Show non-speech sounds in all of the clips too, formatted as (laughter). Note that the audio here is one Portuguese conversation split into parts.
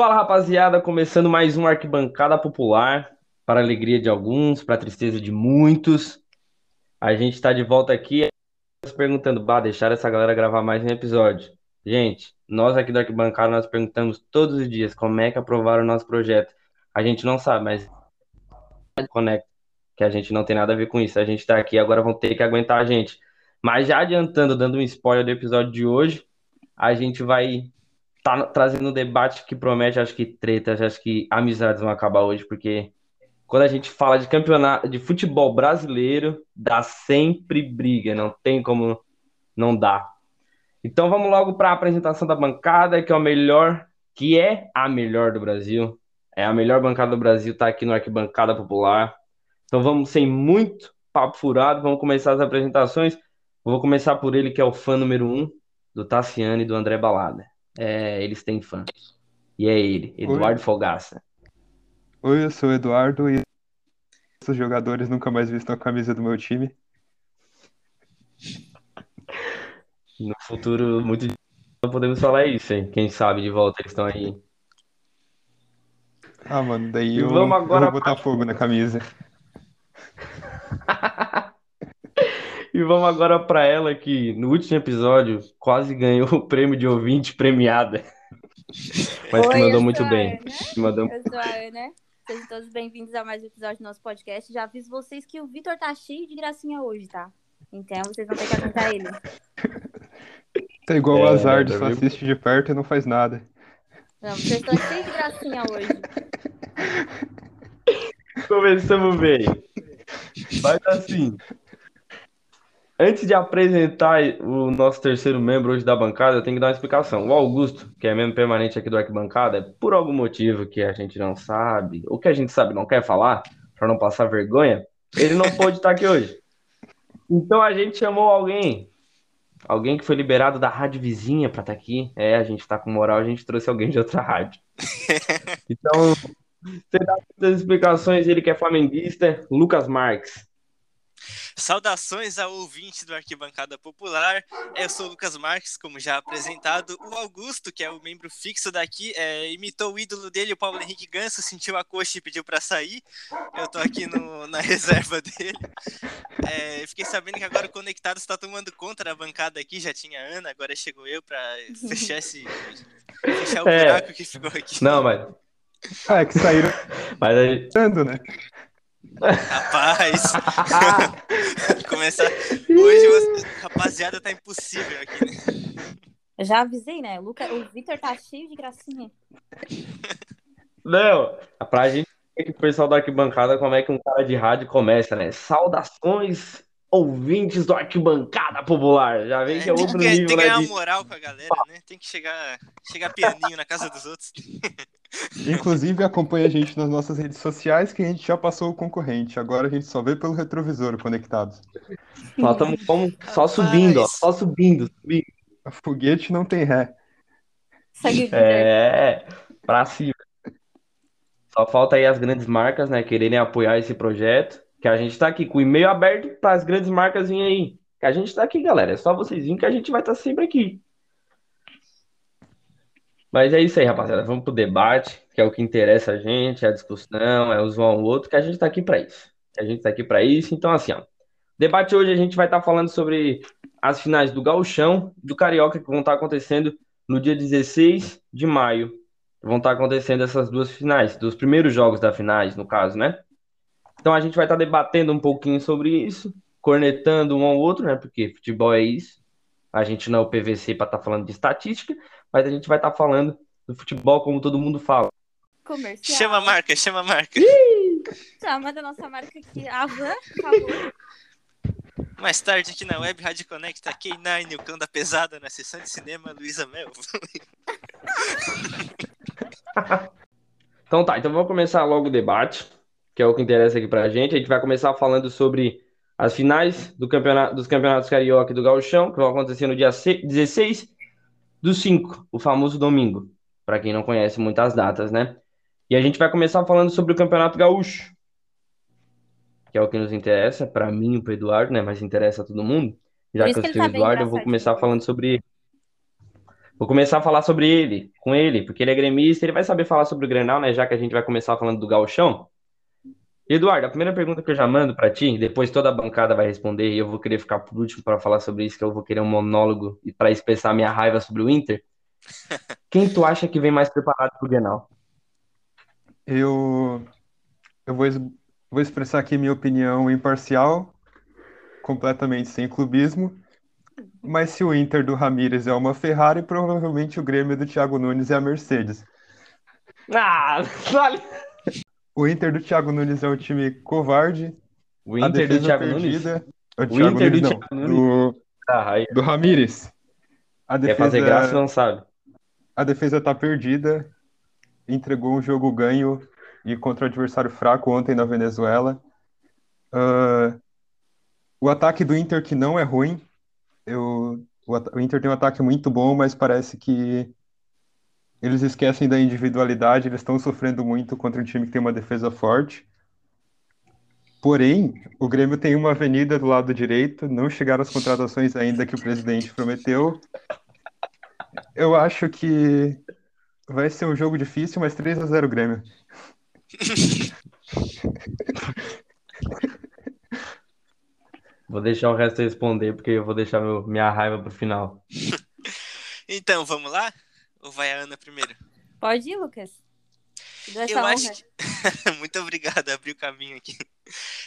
Fala rapaziada, começando mais um Arquibancada Popular, para alegria de alguns, para tristeza de muitos. A gente está de volta aqui perguntando, bah, deixar essa galera gravar mais um episódio. Gente, nós aqui do Arquibancada, nós perguntamos todos os dias como é que aprovaram o nosso projeto. A gente não sabe, mas conecta, que a gente não tem nada a ver com isso. A gente está aqui, agora vão ter que aguentar a gente. Mas já adiantando, dando um spoiler do episódio de hoje, a gente vai tá trazendo um debate que promete, acho que tretas, acho que amizades vão acabar hoje, porque quando a gente fala de campeonato de futebol brasileiro, dá sempre briga, não tem como não dar. Então vamos logo para a apresentação da bancada, que é o melhor, que é a melhor do Brasil. É a melhor bancada do Brasil, tá aqui no Arquibancada Popular. Então vamos sem muito papo furado, vamos começar as apresentações. vou começar por ele, que é o fã número um do Tassiano e do André Balada é, eles têm fã. E é ele, Eduardo Oi. Fogaça. Oi, eu sou o Eduardo e os jogadores nunca mais vistam a camisa do meu time. No futuro, muito não podemos falar isso, hein? Quem sabe de volta eles estão aí. Ah, mano, daí eu, vamos agora eu vou botar fogo na camisa. (laughs) E vamos agora para ela que no último episódio quase ganhou o prêmio de ouvinte premiada. Mas Oi, que mandou muito bem. Mandou... Eu sou a Ana. Sejam todos bem-vindos a mais um episódio do nosso podcast. Já aviso vocês que o Vitor tá cheio de gracinha hoje, tá? Então vocês vão ter que aguentar ele. (laughs) Tá igual é, o Azar, só assiste de perto e não faz nada. Não, vocês estão cheios de gracinha hoje. Começamos bem. Vai assim. Antes de apresentar o nosso terceiro membro hoje da bancada, eu tenho que dar uma explicação. O Augusto, que é membro permanente aqui do Arquibancada, por algum motivo que a gente não sabe, ou que a gente sabe não quer falar, para não passar vergonha, ele não pôde estar aqui hoje. Então a gente chamou alguém, alguém que foi liberado da rádio vizinha para estar aqui. É, a gente está com moral, a gente trouxe alguém de outra rádio. (laughs) Então, você dá as explicações, ele que é flamenguista, Lucas Marques. Saudações ao ouvinte do Arquibancada Popular. Eu sou o Lucas Marques, como já apresentado. O Augusto, que é o membro fixo daqui, é, imitou o ídolo dele, o Paulo Henrique Ganso, sentiu a coxa e pediu para sair. Eu tô aqui no, na (laughs) reserva dele. É, fiquei sabendo que agora o Conectado está tomando conta da bancada aqui. Já tinha Ana, agora chegou eu para fechar esse. fechar o é. buraco que ficou aqui. Não, mas. Ah, é que saíram. Mas aí. né? Rapaz! (laughs) Começar. Hoje, você... rapaziada, tá impossível aqui, né? Eu já avisei, né? O, Luca... o Vitor tá cheio de gracinha. Não, pra gente que o pessoal da arquibancada, como é que um cara de rádio começa, né? Saudações, ouvintes do Arquibancada Popular. Já vem é, que é outro nível, Tem que ganhar né, moral com a galera, né? Tem que chegar, chegar pianinho na casa dos outros. Inclusive, acompanha a gente nas nossas redes sociais, que a gente já passou o concorrente. Agora a gente só vê pelo retrovisor conectados. Só estamos só subindo, ó, só subindo, subindo. A foguete não tem ré. É, pra cima. Só falta aí as grandes marcas, né, quererem apoiar esse projeto. Que a gente tá aqui com o e-mail aberto para as grandes marcas virem aí. Que a gente tá aqui, galera. É só vocês virem que a gente vai estar tá sempre aqui. Mas é isso aí, rapaziada. Vamos pro debate, que é o que interessa a gente, é a discussão, é o zoar um outro, que a gente tá aqui para isso. A gente tá aqui para isso. Então, assim, ó. Debate hoje a gente vai estar tá falando sobre as finais do Gauchão do Carioca que vão estar tá acontecendo no dia 16 de maio. Vão estar tá acontecendo essas duas finais, dos primeiros jogos da finais, no caso, né? Então a gente vai estar tá debatendo um pouquinho sobre isso, cornetando um ao outro, né? Porque futebol é isso. A gente não é o PVC para estar tá falando de estatística, mas a gente vai estar tá falando do futebol como todo mundo fala. Comercial. Chama a marca, chama a marca. Chama da nossa marca aqui, a Van, por favor. Mais tarde aqui na Web Rádio Conecta, K9, o cão da pesada na sessão de cinema, Luísa Mel. (laughs) então tá, então vamos começar logo o debate, que é o que interessa aqui pra gente. A gente vai começar falando sobre as finais do campeonato, dos campeonatos carioca e do gauchão, que vão acontecer no dia 16 do 5, o famoso domingo, para quem não conhece muitas datas, né? E a gente vai começar falando sobre o Campeonato Gaúcho, que é o que nos interessa, para mim e para Eduardo, né? Mas interessa a todo mundo. Já que eu sou o tá Eduardo, eu vou começar falando sobre. Vou começar a falar sobre ele, com ele, porque ele é gremista, ele vai saber falar sobre o Grenal, né? Já que a gente vai começar falando do Gauchão. Eduardo, a primeira pergunta que eu já mando para ti, depois toda a bancada vai responder e eu vou querer ficar por último para falar sobre isso, que eu vou querer um monólogo e para expressar minha raiva sobre o Inter. (laughs) Quem tu acha que vem mais preparado pro Grenal? Eu, eu vou, vou expressar aqui minha opinião imparcial, completamente sem clubismo. Mas se o Inter do Ramires é uma Ferrari, provavelmente o Grêmio do Thiago Nunes é a Mercedes. Ah, (laughs) vale. O Inter do Thiago Nunes é um time covarde. O Inter do Thiago perdida, Nunes? O, o Inter Nunes, do Thiago Nunes? Do, ah, do Ramires. A defesa, Quer fazer graça não sabe. A defesa tá perdida. Entregou um jogo ganho e contra o adversário fraco ontem na Venezuela. Uh, o ataque do Inter que não é ruim. Eu, o, o Inter tem um ataque muito bom, mas parece que eles esquecem da individualidade, eles estão sofrendo muito contra um time que tem uma defesa forte. Porém, o Grêmio tem uma avenida do lado direito, não chegaram as contratações ainda que o presidente prometeu. Eu acho que vai ser um jogo difícil, mas 3 a 0 Grêmio. Vou deixar o resto responder, porque eu vou deixar meu, minha raiva pro final. então, vamos lá? Ou vai a Ana primeiro? Pode ir, Lucas. Eu acho que... (laughs) Muito obrigado, abriu o caminho aqui.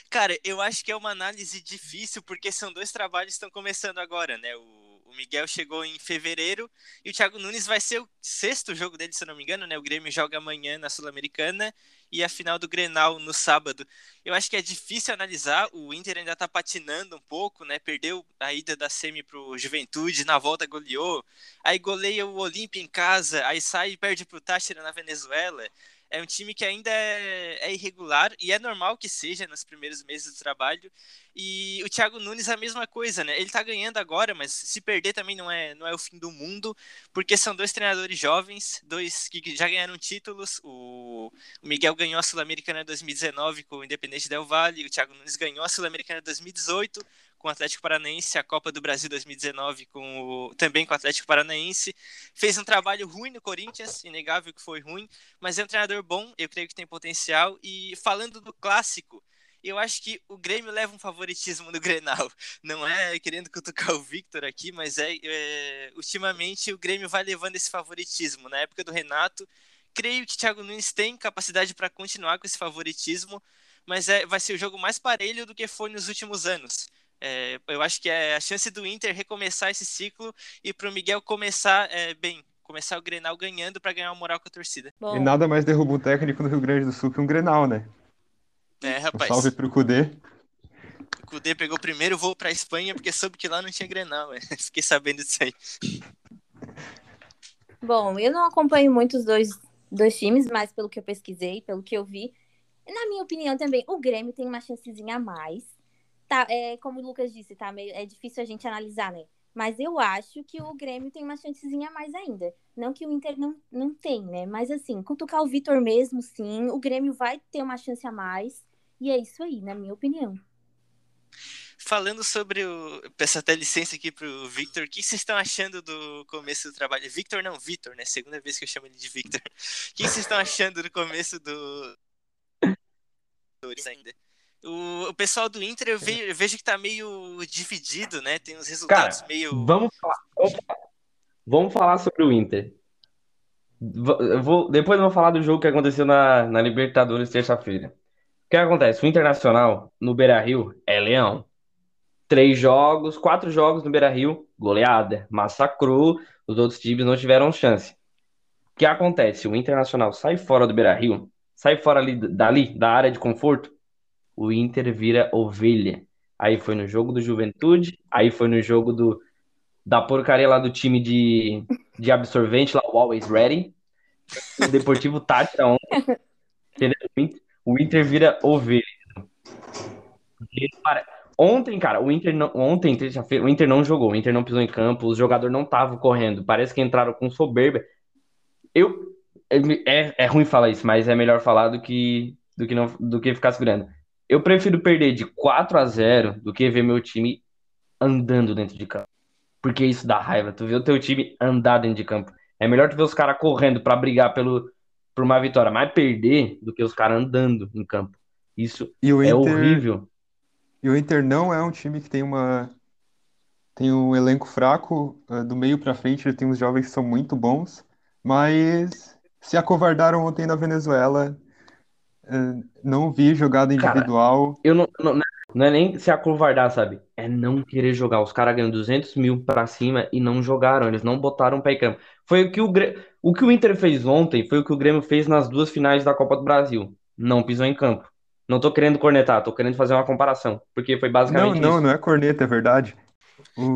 Cara, eu acho que é uma análise difícil, porque são dois trabalhos que estão começando agora, né? O o Miguel chegou em fevereiro e o Thiago Nunes vai ser o sexto jogo dele, se eu não me engano, né? O Grêmio joga amanhã na Sul-Americana e a final do Grenal no sábado. Eu acho que é difícil analisar, o Inter ainda tá patinando um pouco, né? Perdeu a ida da semi pro Juventude, na volta goleou, aí goleia o Olímpia em casa, aí sai e perde pro Táchira na Venezuela. É um time que ainda é, é, irregular e é normal que seja nos primeiros meses do trabalho. E o Thiago Nunes a mesma coisa, né? Ele tá ganhando agora, mas se perder também não é, não é o fim do mundo, porque são dois treinadores jovens, dois que já ganharam títulos. O, o Miguel ganhou a Sul-Americana 2019 com o Independente Del Valle, o Thiago Nunes ganhou a Sul-Americana 2018 com o Atlético Paranaense, a Copa do Brasil 2019 com o, também com o Atlético Paranaense. Fez um trabalho ruim no Corinthians, inegável que foi ruim, mas é um treinador bom, eu creio que tem potencial. E falando do clássico, eu acho que o Grêmio leva um favoritismo no Grenal. (laughs) Não é querendo cutucar o Victor aqui, mas é, é ultimamente o Grêmio vai levando esse favoritismo. Na época do Renato, creio que Thiago Nunes tem capacidade para continuar com esse favoritismo, mas é, vai ser o jogo mais parelho do que foi nos últimos anos. É, eu acho que é a chance do Inter recomeçar esse ciclo e para o Miguel começar é, bem, começar o Grenal ganhando para ganhar uma moral com a torcida. Bom. E nada mais derruba um técnico no Rio Grande do Sul que um Grenal, né? É, rapaz. Um salve pro Cudê. O Cudê pegou o primeiro voo para Espanha porque soube que lá não tinha Grenal, (laughs) fiquei sabendo disso aí. Bom, eu não acompanho muito os dois, dois times, mas pelo que eu pesquisei, pelo que eu vi, na minha opinião também, o Grêmio tem uma chancezinha a mais tá, é, como o Lucas disse, tá meio, é difícil a gente analisar, né? Mas eu acho que o Grêmio tem uma chancezinha a mais ainda. Não que o Inter não, não tem, né? Mas assim, cutucar o Vitor mesmo, sim, o Grêmio vai ter uma chance a mais. E é isso aí, na minha opinião. Falando sobre o. Peço até licença aqui pro Victor. O que vocês estão achando do começo do trabalho? Victor não, Vitor, né? Segunda vez que eu chamo ele de Victor. O que vocês estão achando do começo do. ainda? O, o pessoal do Inter eu vejo, eu vejo, que tá meio dividido, né? Tem uns resultados Cara, meio. Vamos falar, vamos falar, vamos falar sobre o Inter. Vou, depois eu vou falar do jogo que aconteceu na, na Libertadores terça-feira. O que acontece? O Internacional no Beira Rio é leão. Três jogos, quatro jogos no Beira Rio, goleada, massacrou, os outros times não tiveram chance. O que acontece? O Internacional sai fora do Beira Rio, sai fora ali, dali, da área de conforto, o Inter vira ovelha. Aí foi no jogo do Juventude, aí foi no jogo do da porcaria lá do time de, de absorvente, lá o Always Ready. O Deportivo Tátira ontem. Entendeu? O Inter vira ovelha. Ontem, cara, o Inter não, ontem, o Inter não jogou, o Inter não pisou em campo, os jogadores não estavam correndo, parece que entraram com soberba. Eu é, é ruim falar isso, mas é melhor falar do que do que não do que ficar segurando. Eu prefiro perder de 4 a 0 do que ver meu time andando dentro de campo. Porque isso dá raiva. Tu vê o teu time andar dentro de campo. É melhor tu ver os caras correndo pra brigar pelo, por uma vitória, mais perder do que os caras andando em campo. Isso E o é Inter, horrível. e o Inter não é um time que tem uma tem um elenco fraco, eh, do meio pra frente ele tem uns jovens que são muito bons, mas se acovardaram ontem na Venezuela. Eh, Não vi jogada Cara, individual. Eu não, não, não é nem se acovardar, sabe? É não querer jogar. Os caras ganham 200 mil pra cima e não jogaram. Eles não botaram o pé em campo. Foi o que o, o que o Inter fez ontem, foi o que o Grêmio fez nas duas finais da Copa do Brasil. Não pisou em campo. Não tô querendo cornetar, tô querendo fazer uma comparação. Porque foi Não, basicamente não, isso. não é corneta, é verdade.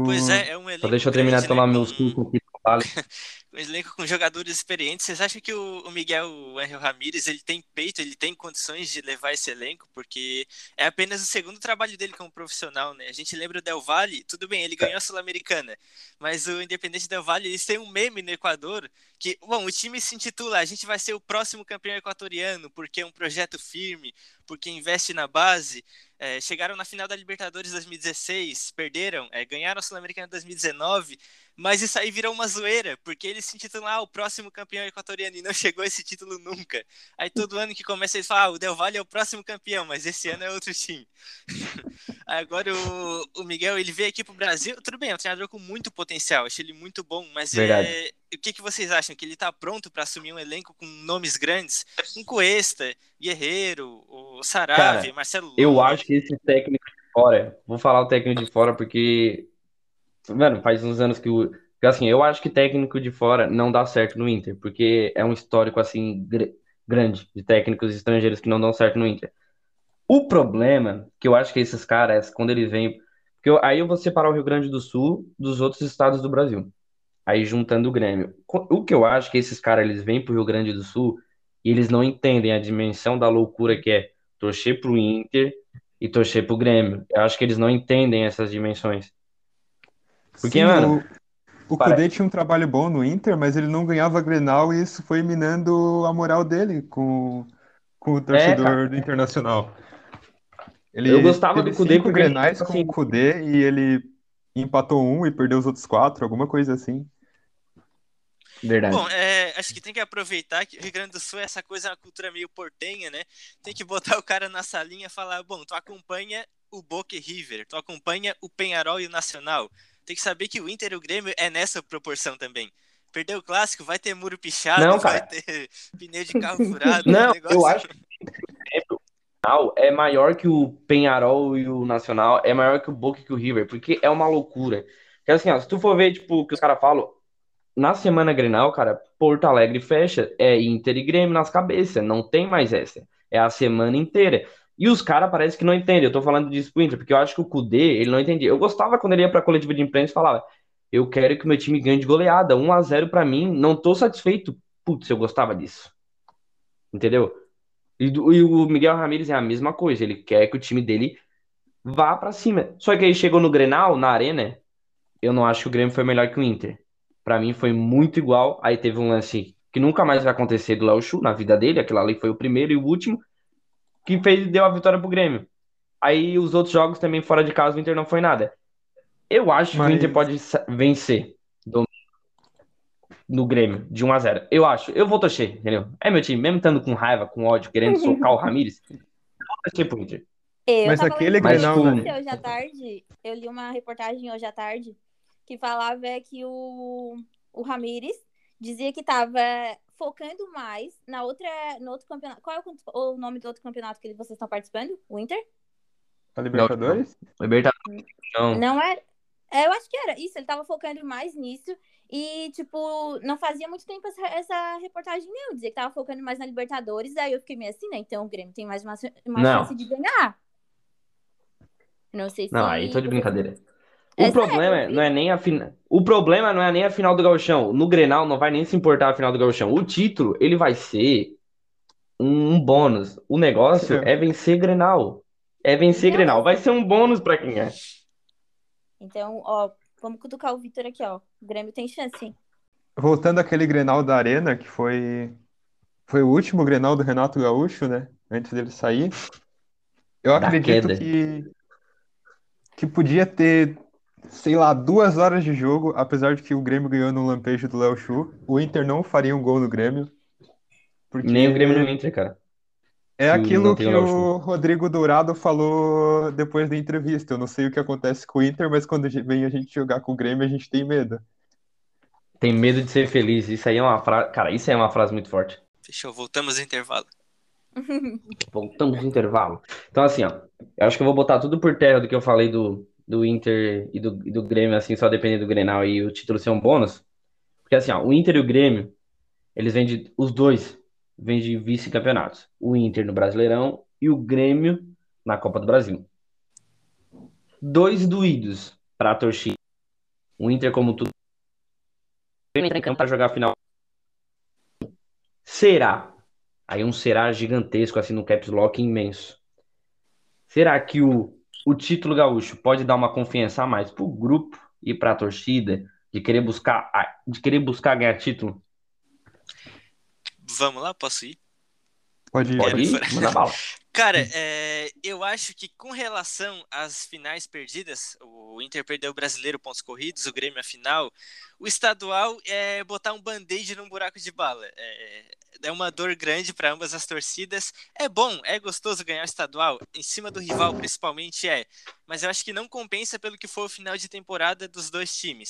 Pois é, é um Só elenco deixa eu terminar de né? tomar meus sucos aqui. Vale. (laughs) um elenco com jogadores experientes. Vocês acham que o, o Miguel o Angel Ramírez ele tem peito, ele tem condições de levar esse elenco? Porque é apenas o segundo trabalho dele como profissional, né? A gente lembra o Del Valle, tudo bem, ele ganhou a Sul-Americana, mas o Independente Del Valle, eles têm um meme no Equador que, bom, o time se intitula A gente vai ser o próximo campeão equatoriano, porque é um projeto firme, porque investe na base. É, chegaram na final da Libertadores 2016, perderam, é, ganharam a Sul-Americana 2019, mas isso aí virou uma zoeira, porque eles se intitulam ah, o próximo campeão equatoriano e não chegou esse título nunca. Aí todo ano que começa eles falam, ah, o Del Valle é o próximo campeão, mas esse ano é outro time. (laughs) Agora o, o Miguel, ele veio aqui pro Brasil, tudo bem, é um treinador com muito potencial, achei ele muito bom, mas é, o que, que vocês acham? Que ele tá pronto para assumir um elenco com nomes grandes? Um Cuesta, Guerreiro, o Cara, Marcelo eu acho que esse técnico de fora, vou falar o técnico de fora porque, mano, faz uns anos que o. Assim, eu acho que técnico de fora não dá certo no Inter, porque é um histórico, assim, gr- grande de técnicos estrangeiros que não dão certo no Inter. O problema que eu acho que esses caras, quando eles vêm. Porque eu- aí eu vou separar o Rio Grande do Sul dos outros estados do Brasil. Aí juntando o Grêmio. O que eu acho que esses caras, eles vêm pro Rio Grande do Sul e eles não entendem a dimensão da loucura que é torcer pro Inter e torcer pro Grêmio. Eu acho que eles não entendem essas dimensões. Porque, Sim, mano, o, o. Cudê tinha um trabalho bom no Inter, mas ele não ganhava Grenal e isso foi minando a moral dele com, com o É, torcedor do Internacional. Eu Ele gostava teve do porque, ele, Grenais com o assim, Cudê e ele empatou um e perdeu os outros quatro, alguma coisa assim. verdade. Bom, é, acho que tem que aproveitar que o Rio Grande do Sul é essa coisa, uma cultura meio portenha, né? Tem que botar o cara na salinha e falar, bom, tu acompanha o Boca River, tu acompanha o Penharol e o Nacional. Tem que saber que o Inter e o Grêmio é nessa proporção também. Perdeu o clássico, vai ter muro pichado, Não, vai ter (laughs) pneu de carro furado, Não, eu acho que o Nacional é maior que o Penharol e o Nacional, é maior que o Boca e que o River, porque é uma loucura. Porque assim, ó, se tu for ver, tipo, o que os caras falam, na semana Grenal, cara, Porto Alegre fecha, é Inter e Grêmio nas cabeças, não tem mais essa. É a semana inteira. E os caras parece que não entendem. Eu tô falando pro Inter, porque eu acho que o Kudê, ele não entendia. Eu gostava quando ele ia pra coletiva de imprensa e falava: Eu quero que meu time ganhe de goleada, 1 a 0 pra mim, não tô satisfeito. Putz, eu gostava disso. Entendeu? E, e o Miguel Ramírez é a mesma coisa, ele quer que o time dele vá pra cima. Só que aí chegou no Grenal, na Arena, eu não acho que o Grêmio foi melhor que o Inter. Pra mim foi muito igual. Aí teve um lance que nunca mais vai acontecer do Léo Chu na vida dele, aquilo ali foi o primeiro e o último, que fez deu a vitória pro Grêmio. Aí os outros jogos também fora de casa o Inter não foi nada. Eu acho que o Inter Mas pode vencer do- no Grêmio de 1 a 0. Eu acho. Eu vou torcer, entendeu? É meu time, mesmo estando com raiva, com ódio, querendo socar o Ramires, eu vou torcer pro Inter. Eu Mas aquele Mas, Grenal, né? hoje à tarde, eu li uma reportagem hoje à tarde que falava que o, o Ramires dizia que estava focando mais na outra, no outro campeonato. Qual é o, o nome do outro campeonato que vocês estão participando? O Inter? A Não, Libertadores? Libertadores, não. Não é? é, Eu acho que era isso, ele tava focando mais nisso e, tipo, não fazia muito tempo essa, essa reportagem não, dizia que tava focando mais na Libertadores, aí eu fiquei meio assim, né? Então o Grêmio tem mais uma, uma chance de ganhar. Não sei se Não, aí tô de brincadeira. O É problema sério, não é nem a final. O problema não é nem a final do Gauchão. No Grenal não vai nem se importar a final do Gauchão. O título, ele vai ser um, um bônus. O negócio é vencer Grenal. É vencer Não. Grenal. Vai ser um bônus pra quem é. Então, ó, vamos cutucar o Vitor aqui, ó. O Grêmio tem chance, hein? Voltando àquele Grenal da Arena, que foi, foi o último Grenal do Renato Gaúcho, né? Antes dele sair. Eu Da acredito queda. que, que podia ter sei lá, duas horas de jogo, apesar de que o Grêmio ganhou no lampejo do Léo Chu, o Inter não faria um gol no Grêmio. Porque Nem o Grêmio no Inter, cara. é se aquilo que o Rodrigo Dourado falou depois da entrevista. Eu não sei o que acontece com o Inter, mas quando vem a gente jogar com o Grêmio, a gente tem medo. Tem medo de ser feliz. Isso aí é uma frase. Cara, isso aí é uma frase muito forte. Fechou, voltamos ao intervalo. Voltamos no intervalo. Então, assim, ó. Eu acho que eu vou botar tudo por terra do que eu falei do, do Inter e do, e do Grêmio, assim, só depender do Grenal e o título ser um bônus. Porque, assim, ó, o Inter e o Grêmio, eles vêm de. Os dois vêm de vice-campeonatos. O Inter no Brasileirão e o Grêmio na Copa do Brasil. Dois doídos para a torcida. O Inter, como tudo. entra em campo para jogar a final. Será? Aí um será gigantesco, assim, no caps lock imenso. Será que o, o título gaúcho pode dar uma confiança a mais pro grupo e pra torcida de querer buscar, a- de querer buscar ganhar título? Vamos lá, posso ir? Pode ir. Pode ir? Manda bala. (laughs) Cara, é, eu acho que com relação às finais perdidas, o Inter perdeu o brasileiro pontos corridos, o Grêmio a final, o estadual é botar um band-aid num buraco de bala. É, é uma dor grande para ambas as torcidas. É bom, é gostoso ganhar o estadual, em cima do rival principalmente é, mas eu acho que não compensa pelo que foi o final de temporada dos dois times.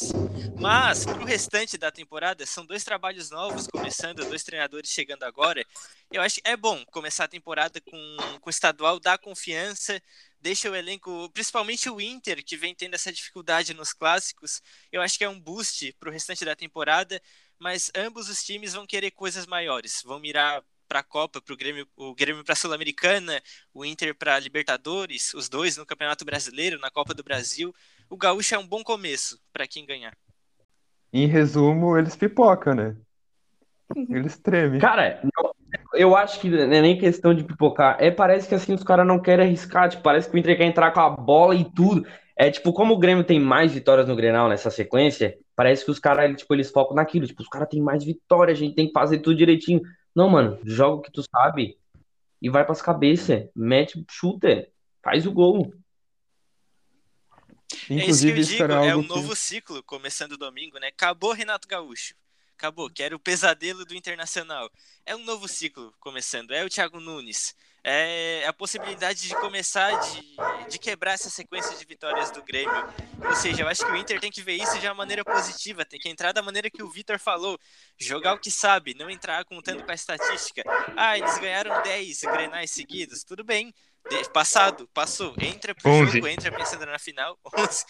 Mas pro restante da temporada, são dois trabalhos novos começando, dois treinadores chegando agora. Eu acho que é bom começar a temporada com, com o estadual, dar confiança, deixa o elenco, principalmente o Inter, que vem tendo essa dificuldade nos clássicos. Eu acho que é um boost pro restante da temporada, mas ambos os times vão querer coisas maiores, vão mirar para a Copa, pro Grêmio, o Grêmio para a Sul-Americana, o Inter para Libertadores, os dois no Campeonato Brasileiro, na Copa do Brasil. O Gaúcho é um bom começo para quem ganhar. Em resumo, eles pipoca, né? Eles tremem. Cara, eu, eu acho que não é nem questão de pipocar. É, parece que assim os caras não querem arriscar. Tipo, parece que o Inter quer entrar com a bola e tudo. É tipo, como o Grêmio tem mais vitórias no Grenal nessa sequência, parece que os caras, tipo, eles focam naquilo. Tipo, os caras têm mais vitórias, a gente tem que fazer tudo direitinho. Não, mano, joga o que tu sabe e vai pras cabeças. Mete, chuta, faz o gol. é isso que eu Inclusive, digo, é um que- novo ciclo começando domingo, né? Acabou Renato Gaúcho. Acabou, que era o pesadelo do Internacional. É um novo ciclo começando. É o Thiago Nunes. É a possibilidade de começar de, de quebrar essa sequência de vitórias do Grêmio. Ou seja, eu acho que o Inter tem que ver isso de uma maneira positiva, tem que entrar da maneira que o Vitor falou, jogar o que sabe, não entrar contando com a estatística. Ah, eles ganharam 10 grenais seguidos, tudo bem. Passado, passou. Entra pro 11. jogo, entra pensando na final. (laughs) 11.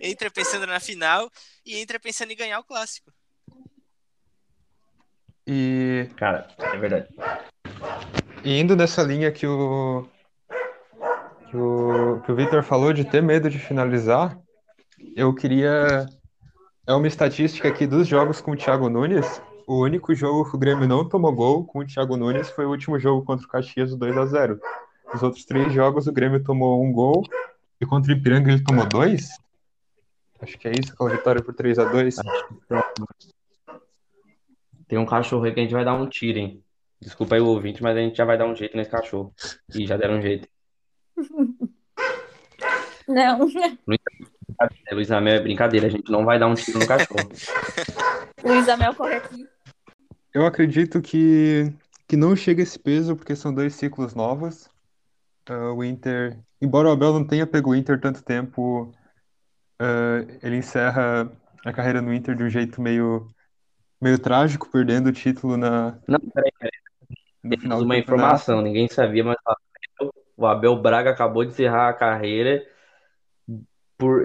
entra pensando na final e entra pensando em ganhar o clássico. E Cara, é verdade. E indo nessa linha que o que o, que o Victor falou de ter medo de finalizar, eu queria. É uma estatística aqui dos jogos com o Thiago Nunes. O único jogo que o Grêmio não tomou gol com o Thiago Nunes foi o último jogo contra o Caxias, o 2 a 0 Os outros três jogos o Grêmio tomou um gol e contra o Ipiranga ele tomou dois. Acho que é isso, aquela vitória por 3 a 2 Tem um cachorro aí que a gente vai dar um tiro, hein? Desculpa aí o ouvinte, mas a gente já vai dar um jeito nesse cachorro. E já deram um jeito. (laughs) Não, Luiz Amel é brincadeira, a gente não vai dar um tiro no cachorro. (laughs) Luiz Amel corre aqui. Eu acredito que, que não chega esse peso, porque são dois ciclos novos. Ah, o Inter, embora o Abel não tenha pego o Inter tanto tempo, ah, ele encerra a carreira no Inter de um jeito meio, meio trágico, perdendo o título na, Não, peraí, peraí. no final Temos do uma informação, ninguém sabia, mas o Abel- Braga acabou de encerrar a carreira por,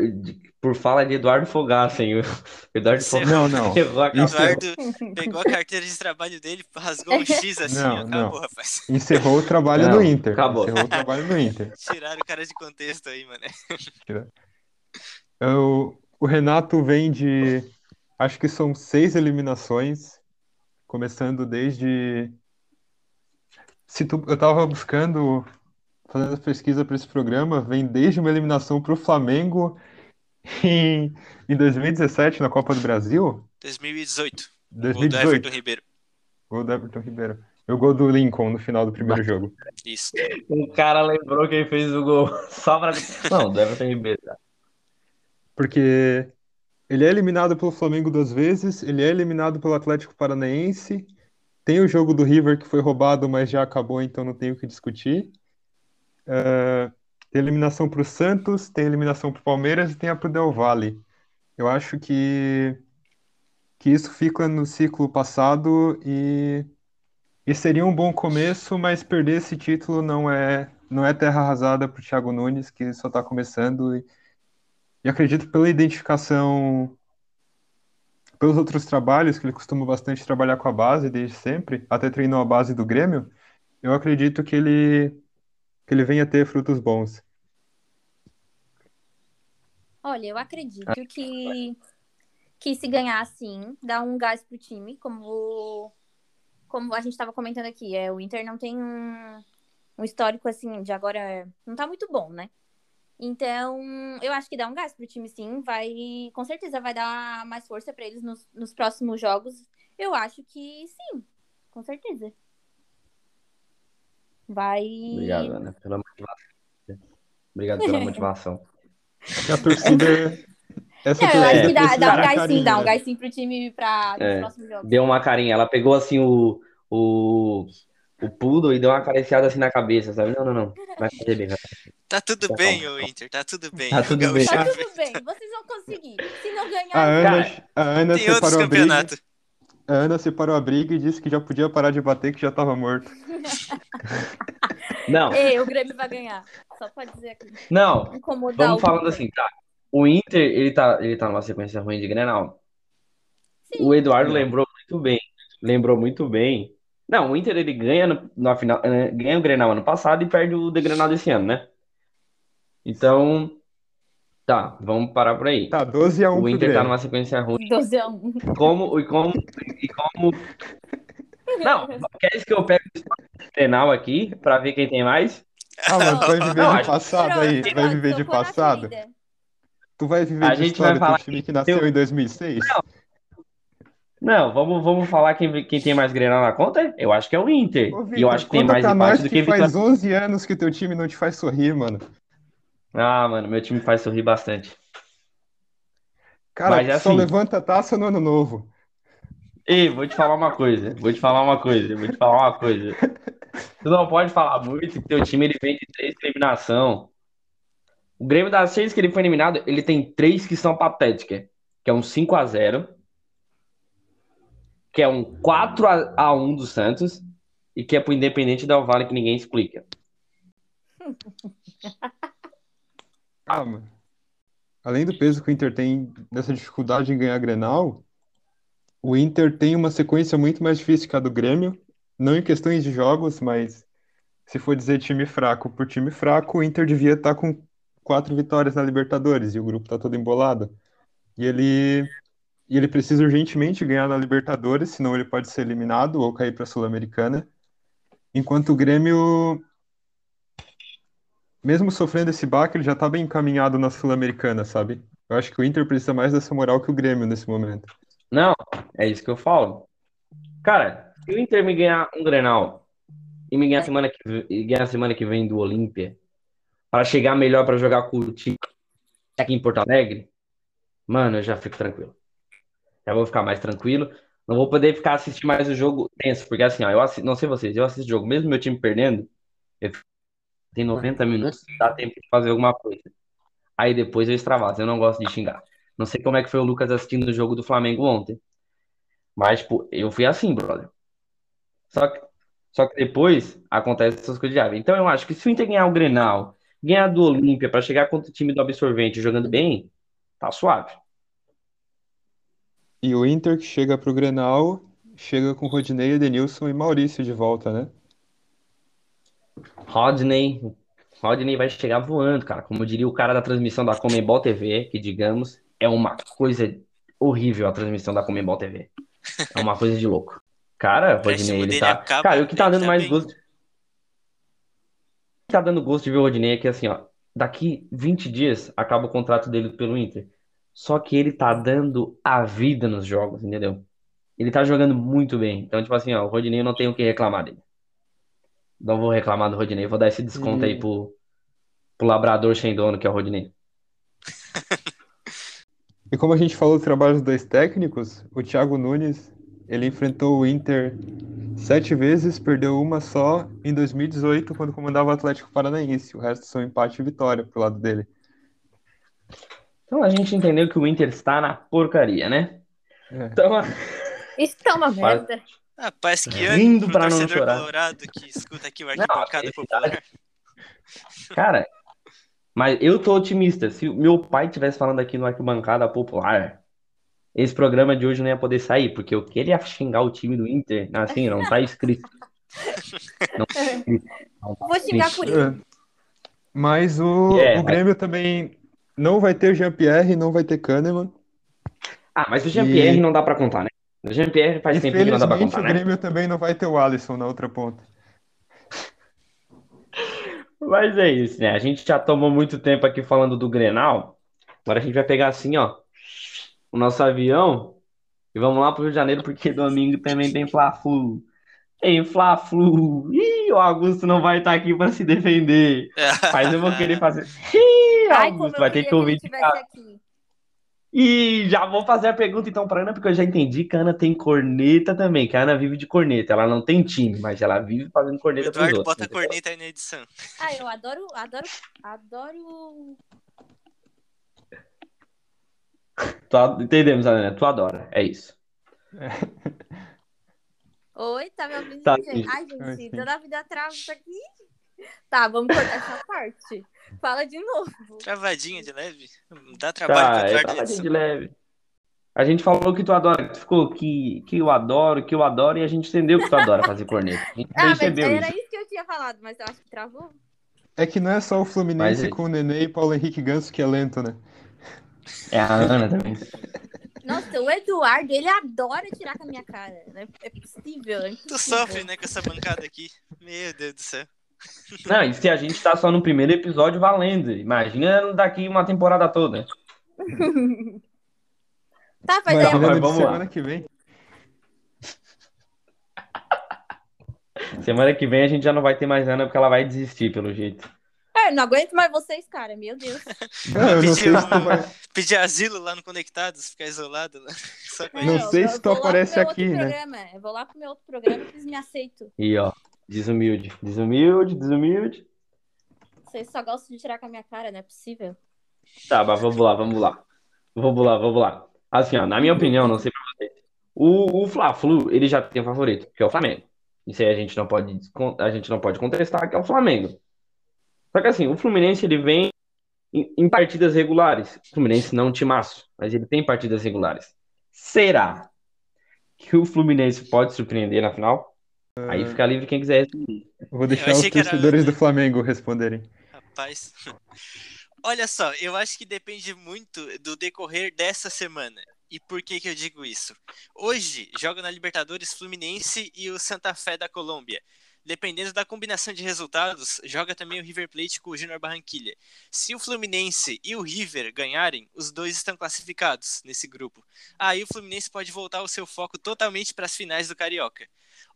por fala de Eduardo? O (laughs) Eduardo. Fogaça Não, não. (laughs) encerrou a. Eduardo (laughs) pegou a carteira de trabalho dele, rasgou um X assim, Não, acabou, não. rapaz. Encerrou o trabalho Não, no Inter. acabou. Encerrou o trabalho no Inter. Tiraram o cara de contexto aí, mano. O, o Renato vem de, acho que são seis eliminações, começando desde. Se tu, eu tava buscando, fazendo pesquisa para esse programa, vem desde uma eliminação para o Flamengo em, em 2017 na Copa do Brasil, 2018. Gol do 2018, Everton Ribeiro. gol do Everton Ribeiro. E o gol do Lincoln no final do primeiro jogo. Isso. O cara lembrou quem fez o gol (laughs) só pra. (laughs) Não, do Everton Ribeiro. Porque ele é eliminado pelo Flamengo duas vezes, ele é eliminado pelo Atlético Paranaense, tem o jogo do River que foi roubado, mas já acabou, então não tem o que discutir. Uh, tem eliminação para o Santos, tem eliminação para o Palmeiras e tem a para o Del Valle. Eu acho que, que isso fica no ciclo passado e, e seria um bom começo, mas perder esse título não é, não é terra arrasada para o Thiago Nunes, que só está começando. E, e acredito pela identificação, pelos outros trabalhos, que ele costuma bastante trabalhar com a base desde sempre, até treinou a base do Grêmio, eu acredito que ele, que ele venha ter frutos bons. Olha, eu acredito que, que se ganhar assim, dá um gás pro time, como, como a gente estava comentando aqui. É, o Inter não tem um, um histórico assim de agora. Não tá muito bom, né? Então, eu acho que dá um gás pro time, sim. Vai, com certeza vai dar mais força para eles nos, nos próximos jogos. Eu acho que sim, com certeza. Vai. Obrigado, Ana, pela motivação. Obrigado pela (laughs) motivação. A torcida. (laughs) Essa Não, eu acho que dá, dá um gás sim, dá um gás sim pro time para os é, próximos jogos. Deu uma carinha. Ela pegou assim o, o, o poodle e deu uma acariciada assim na cabeça, sabe? Não, não, não. Vai (laughs) fazer bem, vai. Tá tudo tá bem, ô Inter, tá tudo bem. Tá tudo bem. Tá tudo bem, vocês vão conseguir. Se não ganhar, a Ana, cara, a Ana tem outros campeonatos. A Ana separou a briga e disse que já podia parar de bater, que já tava morto. (laughs) Não. Ei, o Grêmio vai ganhar. Só pode dizer aqui. Não. Incomodar vamos falando assim, tá. O Inter, ele tá, ele tá numa sequência ruim de Grenal. Sim. O Eduardo lembrou muito bem. Lembrou muito bem. Não, o Inter ele ganha no, na final, eh, ganha o Grenal ano passado e perde o de Grenal desse ano, né? Então, tá, vamos parar por aí. Tá, 12 a 1 O pro Inter tá numa sequência ruim. 12 a 1. Como, e como, e como. Não, quer que eu pegue o Grenal aqui pra ver quem tem mais? Ah, mas tu vai viver Não, de passado aí? Pronto, Vai viver de passado? Tu vai viver A de gente história vai do falar time que que nasceu eu- em 2006? Não, vamos, vamos falar quem, quem tem mais Grenal na conta? Eu acho que é o Inter. Ô, e eu Vitor, acho que tem mais empate do que que faz vitória. 11 anos que teu time não te faz sorrir, mano. Ah, mano, meu time faz sorrir bastante. Cara, Mas é só assim. levanta a taça no ano novo. Ei, vou te falar uma coisa. Vou te falar uma coisa. Vou te falar uma coisa. Tu não pode falar muito que teu time ele vem de três eliminação. O Grêmio das seis que ele foi eliminado, ele tem três que são patéticas. Que é um 5 a 0 que é um 4 a a 1 do Santos e que é pro Independente Del Vale que ninguém explica. (laughs) Ah. Além do peso que o Inter tem dessa dificuldade em ganhar Grenal, o Inter tem uma sequência muito mais difícil que a do Grêmio. Não em questões de jogos, mas se for dizer time fraco por time fraco, o Inter devia estar com quatro vitórias na Libertadores e o grupo tá todo embolado. E ele, e ele precisa urgentemente ganhar na Libertadores, senão ele pode ser eliminado ou cair para a Sul-Americana. Enquanto o Grêmio, mesmo sofrendo esse baque, ele já tá bem encaminhado na Sul-Americana, sabe? Eu acho que o Inter precisa mais dessa moral que o Grêmio nesse momento. Não, é isso que eu falo. Cara, se o Inter me ganhar um Grenal e me ganhar semana que, ganhar semana que vem do Olímpia, para chegar melhor para jogar com o time aqui em Porto Alegre, mano, eu já fico tranquilo. Já vou ficar mais tranquilo. Não vou poder ficar assistindo mais o jogo tenso, porque assim, ó, eu assisto, não sei vocês, eu assisto o jogo, mesmo meu time perdendo, eu fico- tem 90 minutos, dá tempo de fazer alguma coisa. Aí depois eu extravaso, eu não gosto de xingar. Não sei como é que foi o Lucas assistindo o jogo do Flamengo ontem. Mas, tipo, eu fui assim, brother. Só que, só que depois acontece essas coisas de raiva. Então eu acho que se o Inter ganhar o Grenal, ganhar do Olímpia pra chegar contra o time do Absorvente jogando bem, tá suave. E o Inter que chega pro Grenal, chega com Rodinei, Edenilson e Maurício de volta, né? Rodney, Rodney vai chegar voando, cara. Como diria o cara da transmissão da Comembol TV, que digamos, é uma coisa horrível a transmissão da Comembol TV. É uma coisa de louco. Cara, Rodney, ele tá. acaba, Cara, o que tá dando mais bem. gosto. O que tá dando gosto de ver o Rodinei é que assim, ó, daqui 20 dias acaba o contrato dele pelo Inter. Só que ele tá dando a vida nos jogos, entendeu? Ele tá jogando muito bem. Então, tipo assim, ó, o Rodinei eu não tenho o que reclamar dele. Não vou reclamar do Rodinei, vou dar esse desconto aí E- pro, pro labrador sem dono, que é o Rodinei. (laughs) E como a gente falou do trabalho dos dois técnicos, o Thiago Nunes, ele enfrentou o Inter sete vezes, perdeu uma só em 2018, quando comandava o Atlético Paranaense. O resto são empate e vitória pro lado dele. Então a gente entendeu que o Inter está na porcaria, né? É. Então, Isso é uma merda. Rapaz, que Rindo ano pro pra não chorar. colorado que escuta aqui o Arquibancada esse Popular. cara, mas eu tô otimista. Se o meu pai estivesse falando aqui no Arquibancada Popular, esse programa de hoje não ia poder sair, porque o que ele ia xingar o time do Inter, assim, não tá escrito. Não tá (laughs) escrito. Não tá Vou xingar escrito. por É. isso. Mas o, É, o mas- Grêmio também não vai ter Jean-Pierre, não vai ter Kahneman. Ah, mas o Jean-Pierre E- não dá pra contar, né? O Jean-Pierre faz tempo que não dá pra contar, o né? Grêmio também não vai ter o Alisson na outra ponta. (laughs) Mas é isso, né? A gente já tomou muito tempo aqui falando do Grenal. Agora a gente vai pegar assim, ó, o nosso avião e vamos lá pro Rio de Janeiro, porque (laughs) domingo também tem Fla-Flu. Tem Fla-Flu. Ih, o Augusto não vai estar aqui para se defender. (laughs) Mas eu vou querer fazer. Ih, Ai, como Augusto eu vai ter que ouvir de casa. aqui. E já vou fazer a pergunta então pra Ana, porque eu já entendi que a Ana tem corneta também, que a Ana vive de corneta. Ela não tem time, mas ela vive fazendo corneta Eduardo outros. bota a entendeu? corneta aí na edição. Ah, eu adoro, adoro, adoro. Tu ad- Entendemos, Ana, tu adora. É isso. (laughs) Oi, tá me ouvindo, Tá, gente? Ai, gente, toda a vida trava isso aqui. Tá, vamos cortar essa parte. Fala de novo. Travadinha de leve. Dá trabalho pro Tá, é Eduardo na travadinha de leve. A gente falou que tu adora, que tu ficou que, que eu adoro, que eu adoro, e a gente entendeu que tu adora fazer corneta. A gente (laughs) Ah, mas percebeu era isso. isso que eu tinha falado, mas eu acho que travou. É que não é só o Mas Fluminense é- com o Nenê e Paulo Henrique Ganso que é lento, né? É a Ana também. (laughs) Nossa, o Eduardo, ele adora tirar com a minha cara. Não é é possível. É Tu impossível. sofre, né, com essa bancada aqui. Meu Deus do céu. Não, e se a gente tá só no primeiro episódio valendo. Imagina daqui uma temporada toda. (laughs) Tá, mas Mas mas vamos lá. semana que vem. (laughs) Semana que vem a gente já não vai ter mais Ana porque ela vai desistir, pelo jeito. É, não aguento mais vocês, cara. Meu Deus. (laughs) Não, vai. Pedir asilo lá no Conectados, ficar isolado lá. Só Não sei eu se tu lá aparece aqui, né? programa. Eu vou lá pro meu outro programa e eles me aceitam. E ó, desumilde, desumilde, desumilde. Vocês só gostam de tirar com a minha cara, não é possível. Tá, mas vamos lá, vamos lá. Vamos lá, vamos lá. Assim, ó, na minha opinião, não sei pra vocês. O, o Fla-Flu, ele já tem um favorito, que é o Flamengo. Isso aí a gente não pode, a gente não pode contestar, que é o Flamengo. Só que assim, o Fluminense, ele vem em, em partidas regulares. O Fluminense não é um timaço, mas ele tem partidas regulares. Será que o Fluminense pode surpreender na final? Aí fica livre quem quiser responder. Vou deixar os era torcedores Ana. do (laughs) Flamengo responderem. Rapaz. Olha só, eu acho que depende muito do decorrer dessa semana. E por que, que eu digo isso? Hoje joga na Libertadores Fluminense e o Santa Fé da Colômbia. Dependendo da combinação de resultados, joga também o River Plate com o Júnior Barranquilha. Se o Fluminense e o River ganharem, os dois estão classificados nesse grupo. Aí o Fluminense pode voltar o seu foco totalmente para as finais do Carioca.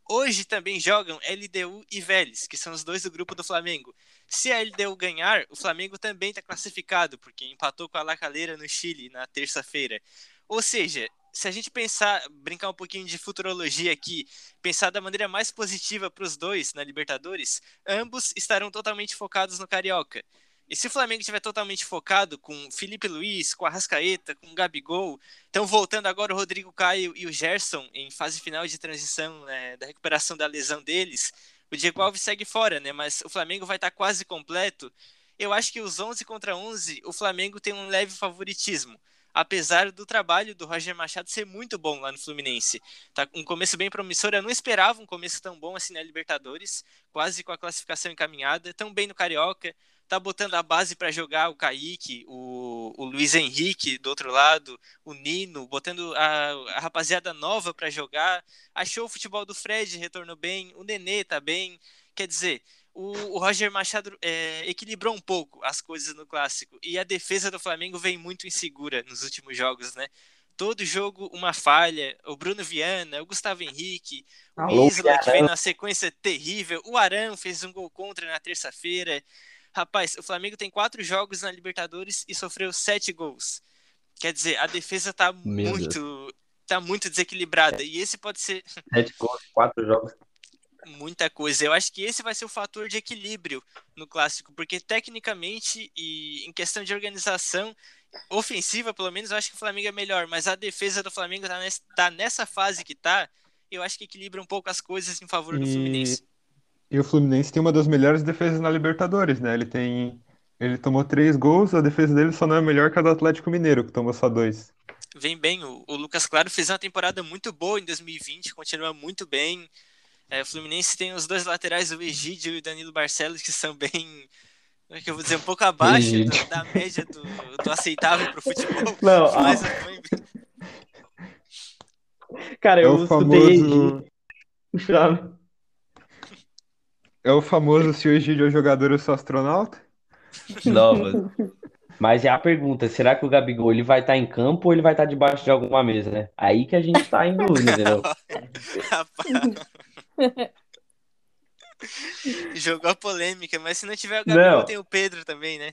Hoje também jogam LDU e Vélez, que são os dois do grupo do Flamengo. Se a LDU ganhar, o Flamengo também está classificado, porque empatou com a La Calera no Chile na terça-feira. Ou seja, se a gente pensar, brincar um pouquinho de futurologia aqui, pensar da maneira mais positiva para os dois na Libertadores, ambos estarão totalmente focados no Carioca. E se o Flamengo estiver totalmente focado com Felipe Luiz, com a Rascaeta, com Gabigol, estão voltando agora o Rodrigo Caio e o Gerson em fase final de transição né, da recuperação da lesão deles, o Diego Alves segue fora, né? Mas o Flamengo vai estar quase completo. Eu acho que os 11 contra 11, o Flamengo tem um leve favoritismo. Apesar do trabalho do Roger Machado ser muito bom lá no Fluminense. Tá um começo bem promissor. Eu não esperava um começo tão bom assim na Libertadores, quase com a classificação encaminhada. Tão bem no Carioca. Tá botando a base para jogar o Kaique, o, o Luiz Henrique do outro lado, o Nino, botando a, a rapaziada nova para jogar. Achou o futebol do Fred, retornou bem. O Nenê tá bem. Quer dizer, o, o Roger Machado é, equilibrou um pouco as coisas no clássico. E a defesa do Flamengo vem muito insegura nos últimos jogos, né? Todo jogo uma falha. O Bruno Viana, o Gustavo Henrique, o Isla, que vem na sequência terrível. O Arão fez um gol contra na terça-feira. Rapaz, o Flamengo tem quatro jogos na Libertadores e sofreu sete gols. Quer dizer, a defesa tá Meu muito. tá muito desequilibrada. E esse pode ser (laughs) Sete gols, quatro jogos. muita coisa. Eu acho que esse vai ser o fator de equilíbrio no clássico, porque tecnicamente e em questão de organização ofensiva, pelo menos, eu acho que o Flamengo é melhor, mas a defesa do Flamengo tá, nessa, tá nessa fase que tá, eu acho que equilibra um pouco as coisas em favor do E, Fluminense. E o Fluminense tem uma das melhores defesas na Libertadores, né? Ele tem. Ele tomou três gols, a defesa dele só não é melhor que a do Atlético Mineiro, que tomou só dois. Vem bem, o, o Lucas Claro fez uma temporada muito boa em 2020, continua muito bem. É, o Fluminense tem os dois laterais, o Egídio e o Danilo Barcelos, que são bem. Como é que eu vou dizer? Um pouco abaixo do- da média do, do aceitável pro futebol. (laughs) Não, (laughs) bem. cara, É eu o escutei famoso. (laughs) É o famoso se o Egídio é jogador, eu sou astronauta? Não, mano. Mas é a pergunta, será que o Gabigol ele vai estar em campo ou ele vai estar debaixo de alguma mesa, né? Aí que a gente tá em dúvida, entendeu? Rapaz. Jogou a polêmica, mas se não tiver o Gabriel, Não. tem o Pedro também, né?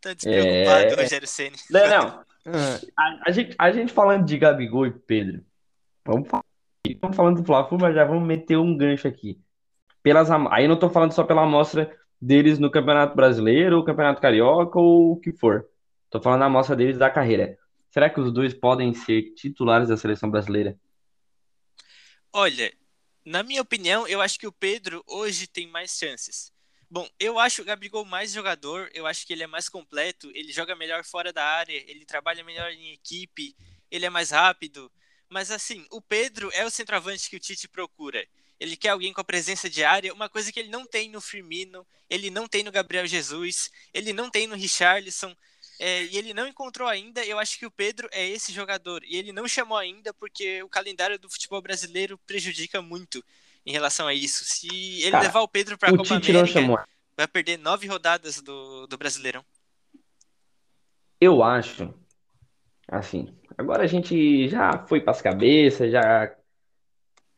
Tá despreocupado, É. Rogério Ceni. Não, não. (laughs) Ah, A, a gente, a gente falando de Gabigol e Pedro, vamos falar, estamos falando do Fla-Flu, mas já vamos meter um gancho aqui. Pelas, aí não tô falando só pela amostra deles no Campeonato Brasileiro, ou Campeonato Carioca, ou o que for. Tô falando da amostra deles da carreira. Será que os dois podem ser titulares da seleção brasileira? Olha, na minha opinião, eu acho que o Pedro hoje tem mais chances. Bom, eu acho o Gabigol mais jogador, eu acho que ele é mais completo, ele joga melhor fora da área, ele trabalha melhor em equipe, ele é mais rápido. Mas assim, o Pedro é o centroavante que o Tite procura. Ele quer alguém com a presença de área, uma coisa que ele não tem no Firmino, ele não tem no Gabriel Jesus, ele não tem no Richarlison. é, e ele não encontrou ainda, eu acho que o Pedro é esse jogador. E ele não chamou ainda porque o calendário do futebol brasileiro prejudica muito em relação a isso. Se ele Cara, levar o Pedro para a Copa América, vai perder nove rodadas do, do Brasileirão. Eu acho, assim, agora a gente já foi pras cabeças, já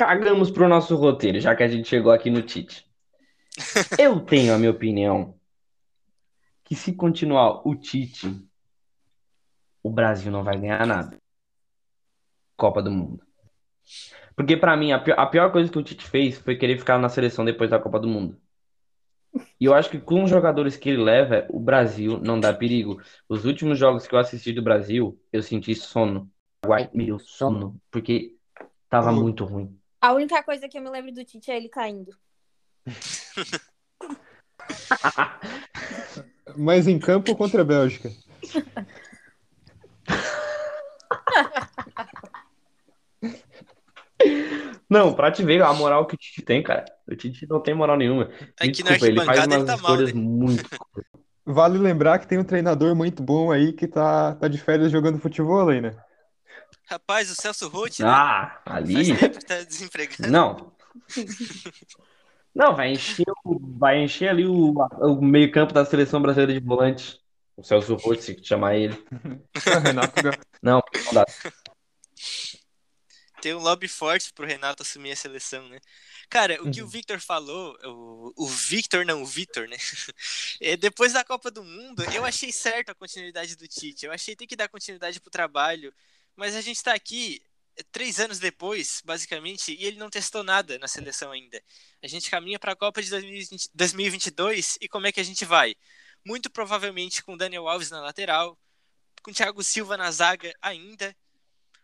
cagamos pro nosso roteiro, já que a gente chegou aqui no Tite. (laughs) Eu tenho a minha opinião que se continuar o Tite, o Brasil não vai ganhar nada. Copa do Mundo. Porque pra mim a pior, a pior coisa que o Tite fez foi querer ficar na seleção depois da Copa do Mundo. E eu acho que com os jogadores que ele leva, o Brasil não dá perigo. Os últimos jogos que eu assisti do Brasil, eu senti sono. Meu sono, porque tava muito ruim. A única coisa que eu me lembro do Tite é ele caindo. (laughs) Mas em campo contra a Bélgica. (laughs) Não, pra te ver a moral que o Tite tem, cara. O Tite não tem moral nenhuma. Me Aqui na desculpa, ele faz arquibancada ele umas tá mal, escolhas né? muito. (laughs) Vale lembrar que tem um treinador muito bom aí que tá, tá de férias jogando futebol aí, né? Rapaz, o Celso Roth, né? Ah, Faz ali. tempo que tá desempregado. Não. (laughs) Não, vai encher, o- vai encher ali o, o meio-campo da seleção brasileira de volante. O Celso Roth, se chamar ele. (laughs) O Não, não dá. Tem um lobby forte pro Renato assumir a seleção, né? Cara, o que o Uhum. Victor falou, o, o Victor não, o Vitor, né? (laughs) É, depois da Copa do Mundo, eu achei certo a continuidade do Tite. Eu achei que tem que dar continuidade pro trabalho. Mas a gente tá aqui é, três anos depois, basicamente, e ele não testou nada na seleção ainda. A gente caminha pra Copa de 2020 2022 e como é que a gente vai? Muito provavelmente com Daniel Alves na lateral, com Thiago Silva na zaga ainda,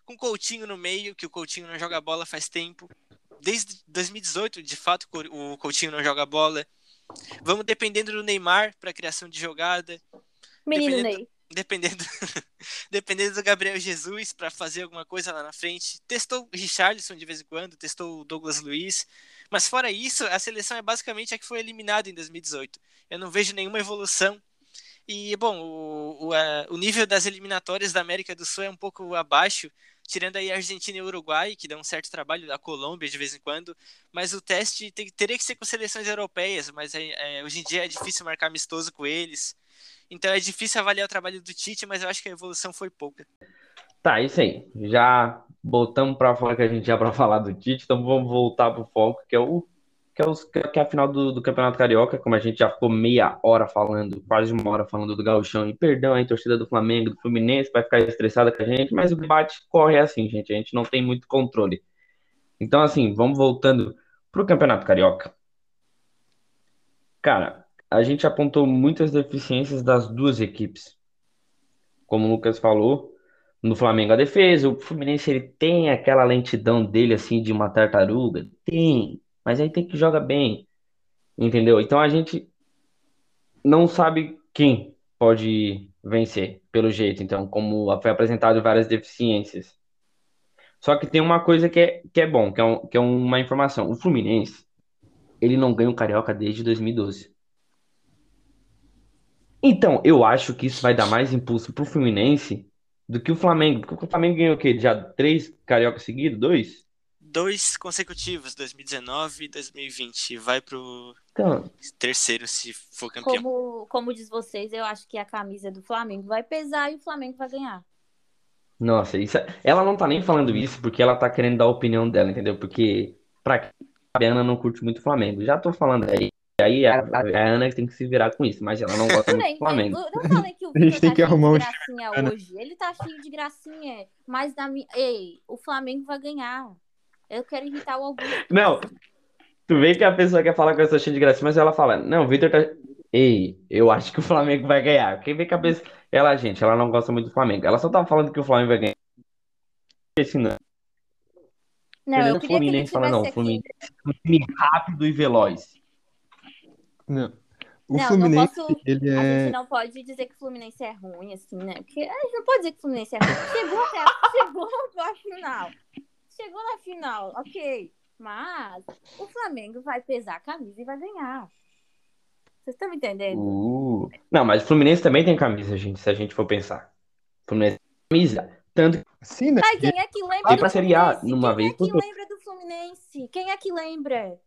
com Coutinho no meio, que o Coutinho não joga bola faz tempo. Desde 2018, de fato, o Coutinho não joga bola. Vamos dependendo do Neymar para criação de jogada, Menino Dependendo- Ney. Dependendo (laughs) dependendo do Gabriel Jesus para fazer alguma coisa lá na frente. Testou o Richarlison de vez em quando, testou Douglas Luiz, mas fora isso, a seleção é basicamente a que foi eliminada em 2018. Eu não vejo nenhuma evolução. E, bom, o, o, a- o nível das eliminatórias da América do Sul é um pouco abaixo, tirando aí a Argentina e o Uruguai, que dão um certo trabalho, a Colômbia de vez em quando, mas o teste tem- teria que ser com seleções europeias, mas é- é, hoje em dia é difícil marcar amistoso com eles. Então é difícil avaliar o trabalho do Tite, mas eu acho que a evolução foi pouca. Tá, isso aí. Já botamos pra fora que a gente ia pra (laughs) falar do Tite, então vamos voltar pro foco, que é o que é, os, que é a final do, do Campeonato Carioca, como a gente já ficou meia hora falando, quase uma hora falando do Gauchão, e perdão aí, torcida do Flamengo, do Fluminense, vai ficar estressada com a gente, mas o debate corre assim, gente, a gente não tem muito controle. Então, assim, vamos voltando pro Campeonato Carioca. Cara, a gente apontou muitas deficiências das duas equipes. Como o Lucas falou, no Flamengo a defesa, o Fluminense ele tem aquela lentidão dele assim de uma tartaruga, tem, mas aí tem que jogar bem, entendeu? Então a gente não sabe quem pode vencer, pelo jeito, então, como foi apresentado várias deficiências. Só que tem uma coisa que é, que é bom, que é, um, que é uma informação. O Fluminense, ele não ganha o Carioca desde 2012. Então, eu acho que isso vai dar mais impulso pro Fluminense do que o Flamengo. Porque o Flamengo ganhou o quê? Já três Carioca seguidos? Dois? Dois consecutivos, 2019 e 2020. Vai pro Então, terceiro se for campeão. Como, como diz vocês, eu acho que a camisa do Flamengo vai pesar e o Flamengo vai ganhar. nossa, isso, é- ela não tá nem falando isso porque ela tá querendo dar a opinião dela, entendeu? Porque, pra quem sabe, a Ana não curte muito o Flamengo. Já tô falando aí. Aí a, a- a Ana que tem que se virar com isso, mas ela não gosta muito do Flamengo. eu não falei que o (laughs) A gente Vitor tem tá que arrumar de gracinha Ana. hoje. Ele tá cheio de gracinha, mas na minha. Ei, o Flamengo vai ganhar. Eu quero irritar o Augusto. Não, tu vê que a pessoa quer falar que eu sou cheio de graça, mas ela fala, não, o Vitor tá. Ei, eu acho que o Flamengo vai ganhar. Quem vê que a pessoa. Ela, gente, ela não gosta muito do Flamengo. Ela só tava falando que o Flamengo vai ganhar. Esse não. Não, eu queria que ele Fluminense fala, não. Fluminense é um time rápido e veloz. Não. O Não, não Fluminense, posso. ele A é. gente não pode dizer que o Fluminense é ruim, assim, né? Porque a gente não pode dizer que o Fluminense é ruim. Chegou até (laughs) chegou na final. Chegou na final, ok. Mas o Flamengo vai pesar a camisa e vai ganhar. Vocês estão me entendendo? Uh. Não, mas o Fluminense também tem camisa, gente, se a gente for pensar. O Fluminense tem camisa. Tanto que Sim, né? Ai, quem é que lembra Vai do A Fluminense? numa Quem vez é que lembra do Fluminense? Quem é que lembra?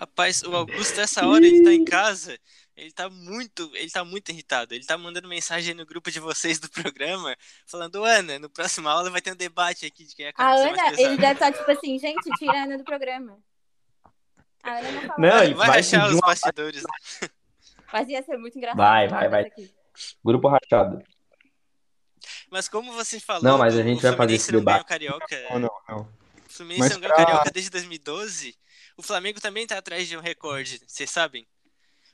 Rapaz, o Augusto, essa hora, ele tá em casa. Ele tá muito, ele tá muito irritado. Ele tá mandando mensagem no grupo de vocês do programa, falando, Ana, no próximo aula vai ter um debate aqui de quem é a A Ana, ele deve estar tipo assim, gente, tira a Ana do programa. A Ana não fala Não, ele vai, vai rachar pedir os uma- bastidores. né? Mas ia ser muito engraçado. Vai, vai, vai. aqui. grupo rachado. Mas como você falou, Não, mas a gente o vai fazer esse debate. Carioca. Não, não, não. O Fluminense Mas não pra- Carioca desde 2012. O Flamengo também tá atrás de um recorde, vocês sabem?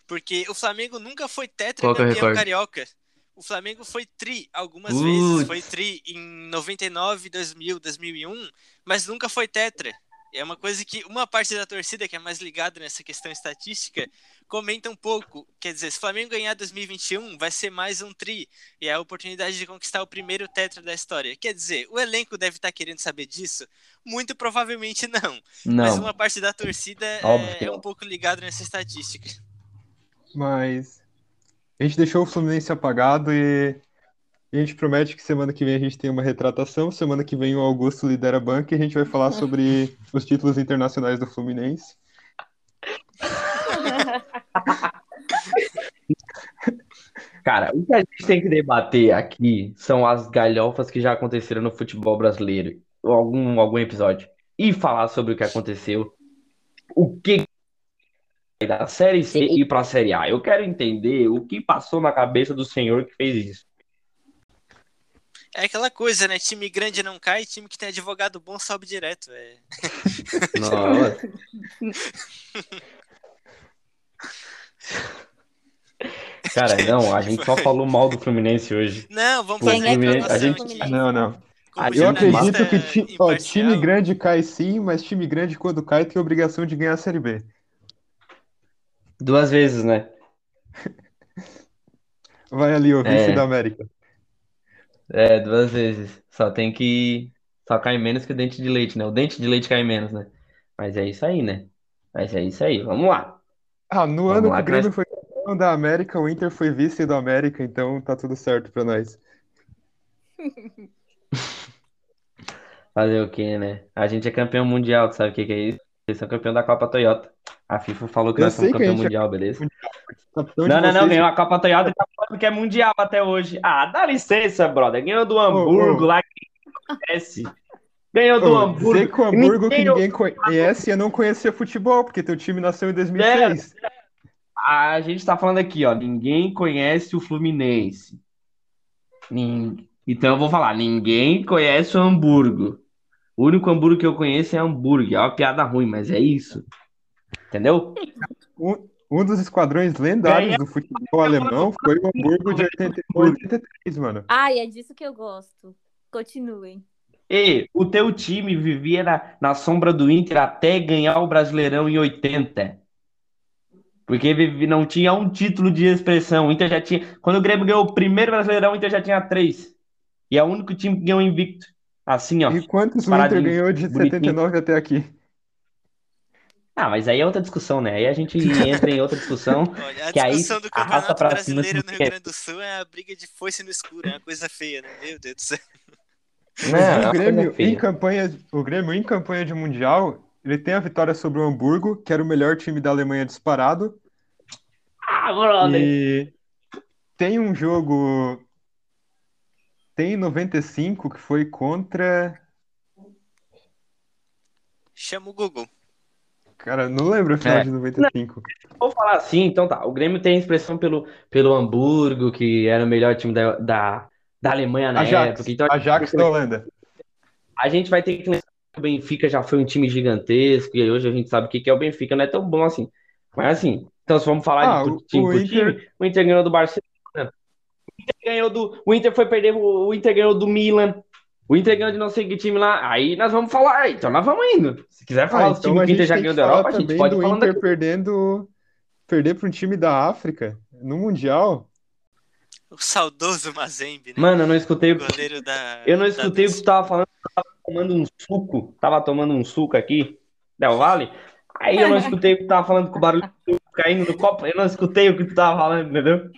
Porque o Flamengo nunca foi é tetracampeão recorde? carioca. O Flamengo foi tri algumas vezes. Foi tri em 99, 2000, 2001, mas nunca foi tetra. É uma coisa que uma parte da torcida que é mais ligada nessa questão estatística comenta um pouco. Quer dizer, se o Flamengo ganhar 2021, vai ser mais um tri. E é a oportunidade de conquistar o primeiro tetra da história. Quer dizer, o elenco deve estar querendo saber disso? Muito provavelmente não. Mas Não. uma parte da torcida Óbvio é, é um pouco ligada nessa estatística. Mas a gente deixou o Fluminense apagado e a gente promete que semana que vem a gente tem uma retratação. Semana que vem o Augusto lidera a banca e a gente vai falar sobre (laughs) os títulos internacionais do Fluminense. Cara, o que a gente tem que debater aqui são as galhofas que já aconteceram no futebol brasileiro, ou algum, algum episódio, e falar sobre o que aconteceu, o que da Série C e para a Série A. Eu quero entender o que passou na cabeça do senhor que fez isso. É aquela coisa, né? Time grande não cai, time que tem advogado bom sobe direto. É. (laughs) Nossa. Cara, não, a gente só (laughs) falou mal do Fluminense hoje. Não, vamos fazer é a gente-. Não, não. Como Ah, Eu acredito que ti- ó, time grande cai sim, mas time grande quando cai tem a obrigação de ganhar a Série B. Duas vezes, né? Vai ali, o vice É. da América. É, duas vezes. Só tem que. Só cai menos que o dente de leite, né? O dente de leite cai menos, né? Mas é isso aí, né? Mas é isso aí. Vamos lá. Ah, no Vamos ano lá que o que nós- Grêmio foi campeão da América, o Inter foi vice do América, então tá tudo certo pra nós. (laughs) Fazer o quê, né? A gente é campeão mundial, tu sabe o que que é isso? Eles são campeão da Copa Toyota. A FIFA falou que Eu nós somos sei que a campeão gente é mundial, beleza? Capitão de Não, não, não, vocês- ganhou a Copa Toyota e tá falando que é mundial até hoje. Ah, dá licença, brother. Ganhou do Hamburgo ô. lá que acontece. Ganhou do Ô, Hamburgo. dizer que o Hamburgo que Ninguém- ninguém conhece é não conhecer futebol, porque teu time nasceu em 2006. A gente tá falando aqui, ó. Ninguém conhece o Fluminense. Nin- Então eu vou falar, ninguém conhece o Hamburgo. O único Hamburgo que eu conheço é Hamburgo. É uma piada ruim, mas é isso. Entendeu? Um, dos esquadrões lendários Ganha- do futebol alemão foi o Hamburgo de 80 83, mano. Ai, é disso que eu gosto. Continuem. E o teu time vivia na, na sombra do Inter até ganhar o Brasileirão em 80. Porque não tinha um título de expressão. O Inter já tinha. Quando o Grêmio ganhou o primeiro Brasileirão, o Inter já tinha três. E é o único time que ganhou invicto. Assim, ó. E quantos o Inter ganhou de bonitinho. 79 até aqui? Ah, mas aí é outra discussão, né? Aí a gente entra em outra discussão. (laughs) Olha, a Que aí discussão do arrasta Campeonato pra Brasileiro no. Rio Grande do Sul é a briga de foice no escuro, é uma coisa feia, né? Meu Deus do céu. Não, é o Grêmio coisa feia. em campanha, o Grêmio em campanha de mundial, ele tem a vitória sobre o Hamburgo, que era o melhor time da Alemanha disparado, Ah, brother. e tem um jogo tem em 95 que foi contra, Chama o Google. Cara, não lembro a final É. de 95. Vou falar assim, então tá. O Grêmio tem expressão pelo, pelo Hamburgo, que era o melhor time da, da, da Alemanha na Ajax, época. Então, Ajax da Holanda. A gente vai ter que lembrar que o Benfica já foi um time gigantesco, e aí hoje a gente sabe o que é o Benfica, não é tão bom assim. Mas assim, então se vamos falar Ah, de o- time o por Inter- time, o Inter ganhou do Barcelona. O Inter ganhou do. O Inter foi perder, o o Inter ganhou do Milan. O Inter ganhou de não sei que time lá. Aí nós vamos falar, então nós vamos indo. Se quiser falar Ah, dos então times a que o Inter já ganhou da falar Europa, a gente pode do ir falando Inter aqui. perdendo perder para um time da África no mundial. O saudoso Mazembe, né? Mano, eu não escutei o Goleiro da. Eu não da escutei o que tu tava falando, eu tava tomando um suco, tava tomando um suco aqui, Del Vale. Aí eu não escutei o que tu tava falando com o barulho do suco caindo no copo, eu não escutei o que tu tava falando, entendeu?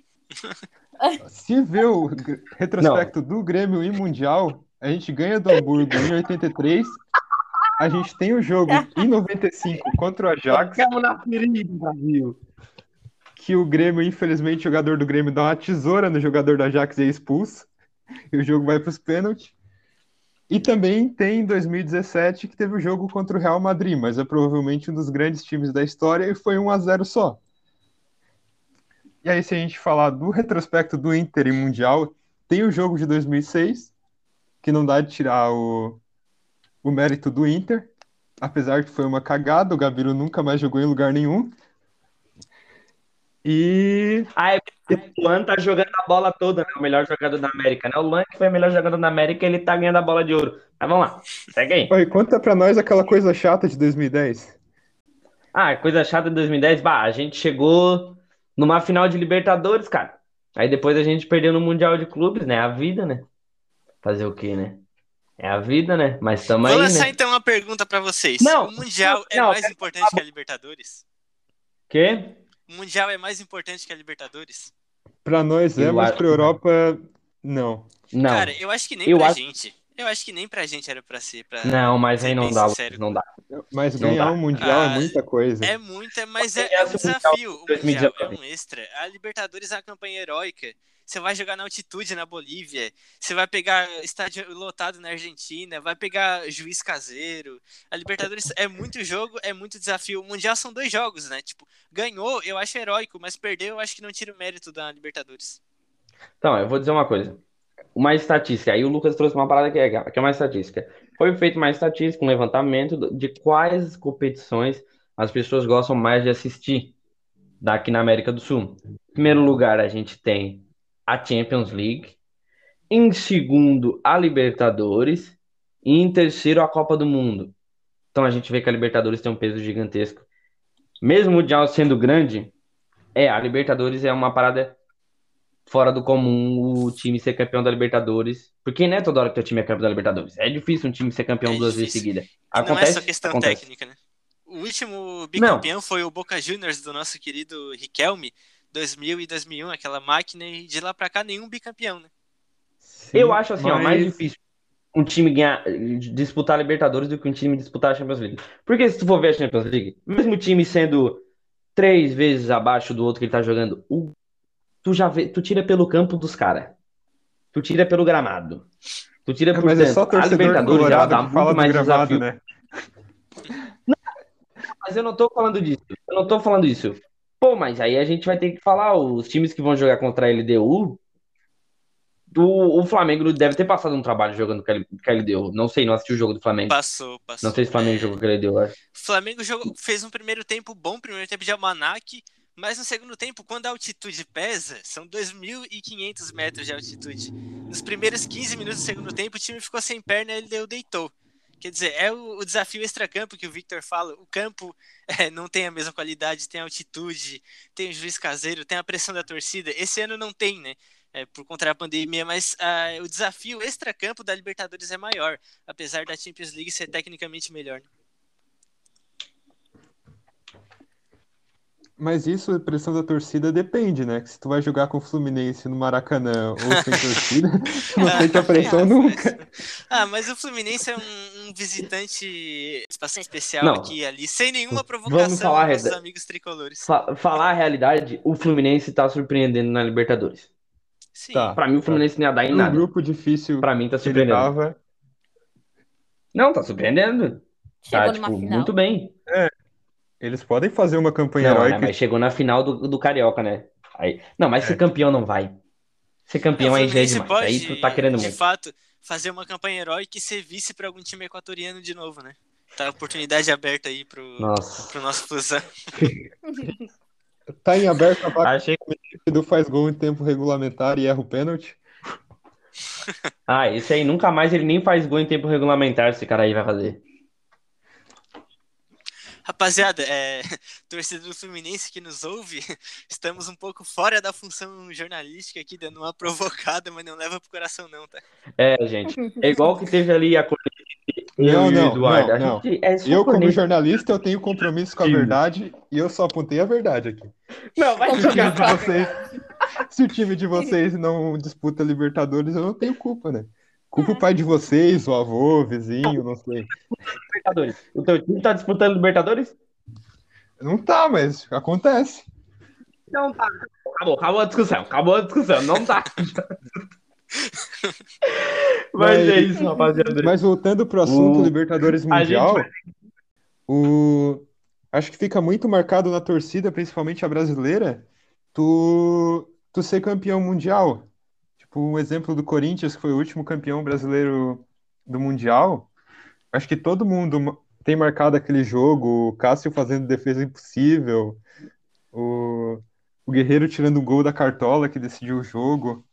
Se vê o retrospecto do Grêmio em Mundial, a gente ganha do Hamburgo em 83. A gente tem o jogo em 95 contra o Ajax, Ficamos na ferida, Brasil. que o Grêmio, infelizmente, o jogador do Grêmio dá uma tesoura no jogador do Ajax e é expulso. E o jogo vai para os pênaltis. E também tem em 2017 que teve o jogo contra o Real Madrid, mas é provavelmente um dos grandes times da história e foi 1 a 0 só. E aí, se a gente falar do retrospecto do Inter em Mundial, tem o jogo de 2006, que não dá de tirar o, o mérito do Inter, apesar que foi uma cagada, o Gabiru nunca mais jogou em lugar nenhum. E Ah, é porque o Luan tá jogando a bola toda, né? O melhor jogador da América, né? O Luan que foi o melhor jogador da América, ele tá ganhando a bola de ouro. Mas vamos lá, segue aí. Oi, conta pra nós aquela coisa chata de 2010. Ah, coisa chata de 2010, bah, a gente chegou numa final de Libertadores, cara. Aí depois a gente perdeu no Mundial de Clubes, né? A vida, né? Fazer o quê, né? É a vida, né? Mas Vou aí, lançar né? então uma pergunta pra vocês. Não, o Mundial é não, mais pera- importante que a Libertadores? Quê? O Mundial é mais importante que a Libertadores? Pra nós é, Eu mas acho pra que Europa, não. Não. Cara, eu acho que nem Eu pra acho- gente. Eu acho que nem pra gente era pra ser. Pra... Não, mas aí não dá, sincero. não dá. Mas Não ganhar dá. um Mundial é Ah, muita coisa. É muita, mas é, é um ganhasse o Mundial desafio. O Mundial 2019? é um extra. A Libertadores é uma campanha heróica. Você vai jogar na altitude na Bolívia, você vai pegar estádio lotado na Argentina, vai pegar juiz caseiro. A Libertadores é muito jogo, é muito desafio. O Mundial são dois jogos, né? Tipo, ganhou, eu acho heróico, mas perdeu, eu acho que não tira o mérito da Libertadores. Então, eu vou dizer uma coisa. Uma estatística. Aí o Lucas trouxe uma parada que é, que é uma estatística. Foi feito uma estatística, um levantamento de quais competições as pessoas gostam mais de assistir daqui na América do Sul. Em primeiro lugar, a gente tem a Champions League. Em segundo, a Libertadores. E em terceiro, a Copa do Mundo. Então a gente vê que a Libertadores tem um peso gigantesco. Mesmo o Mundial sendo grande, é, a Libertadores é uma parada fora do comum o time ser campeão da Libertadores. Porque não é toda hora que o time é campeão da Libertadores. É difícil um time ser campeão É duas vezes difícil. seguidas. E não é Acontece? só questão Acontece. técnica, né? O último bicampeão foi o Boca Juniors do nosso querido Riquelme, 2000 e 2001, aquela máquina, e de lá pra cá nenhum bicampeão, né? Eu acho assim, ó, mais mas- difícil um time ganhar, disputar a Libertadores do que um time disputar a Champions League. Porque se tu for ver a Champions League, mesmo o time sendo três vezes abaixo do outro que ele tá jogando, o- tu já vê, tu tira pelo campo dos caras. Tu tira pelo gramado. Tu tira por Mas é cento. só A torcedor Libertadores ela colorado dá muito mais gramado, desafio. né? Mas eu não tô falando disso. Eu não tô falando isso. Pô, mas aí a gente vai ter que falar, os times que vão jogar contra a LDU, o, o Flamengo deve ter passado um trabalho jogando com a a LDU. Não sei, não assisti o jogo do Flamengo. Passou, passou. Não sei se o Flamengo É, jogou com a LDU. acho. O Flamengo jogou- fez um primeiro tempo bom, primeiro tempo de almanac, mas no segundo tempo, quando a altitude pesa, são 2.500 metros de altitude. Nos primeiros 15 minutos do segundo tempo, o time ficou sem perna e ele deu deitou. Quer dizer, é o, o desafio extracampo que o Victor fala. O campo (laughs) é, não tem a mesma qualidade, tem altitude, tem o juiz caseiro, tem a pressão da torcida. Esse ano não tem, né? É, por conta da pandemia, mas ah, o desafio extracampo da Libertadores é maior, apesar da Champions League ser tecnicamente melhor. né? Mas isso, a pressão da torcida depende, né? Que se tu vai jogar com o Fluminense no Maracanã ou sem (laughs) torcida, tu não sente a pressão Ah, nunca. mas- Ah, mas o Fluminense é um, um visitante especial Não. aqui e ali, sem nenhuma provocação falar a aos nossos verdade. amigos tricolores. Fa- falar a realidade, o Fluminense tá surpreendendo na Libertadores. Sim. Tá. Pra mim, o Fluminense não ia dar em nada. grupo difícil Pra mim, tá que ele surpreendendo. tava, Não, tá surpreendendo. Chegou Tá, numa tipo, final. muito bem. Eles podem fazer uma campanha Não, né, heróica. mas chegou na final do, do Carioca, né? Aí, não, mas É. ser campeão não vai. Ser campeão o aí já é demais. pode, Aí tu tá querendo de muito. fato, fazer uma campanha heróica e ser vice para algum time equatoriano de novo, né? Tá a oportunidade aberta aí pro, Nossa. pro nosso Fusão. (laughs) Tá em aberto a vaga Achei. o Edu faz gol em tempo regulamentar e erra o pênalti. Ah, esse aí nunca mais ele nem faz gol em tempo regulamentar, esse cara aí vai fazer. Rapaziada, é, (laughs) torcedor do Fluminense que nos ouve, (laughs) estamos um pouco fora da função jornalística aqui, dando uma (laughs) provocada, mas não leva pro coração não, tá? É, gente. É igual que teve ali a Não, eu e o não, Eduardo. não, não. é Eu, como jornalista, eu tenho compromisso com a verdade e eu só apontei a verdade aqui. Não, vai Se jogar. de vocês, se o time de vocês não disputa Libertadores, eu não tenho culpa, né? Culpa o pai de vocês, o avô, o vizinho, não sei. Libertadores. O teu time tá disputando Libertadores? Não tá, mas acontece. Não tá. Acabou, acabou a discussão. Acabou a discussão. Não tá. (laughs) Mas Mas- é isso, rapaziada. Mas voltando pro assunto O- Libertadores Mundial, vai- o... acho que fica muito marcado na torcida, principalmente a brasileira, tu, tu ser campeão mundial. Tipo, um exemplo do Corinthians, que foi o último campeão brasileiro do Mundial. Acho que todo mundo tem marcado aquele jogo, o Cássio fazendo defesa impossível, o, o Guerreiro tirando um gol da cartola que decidiu o jogo,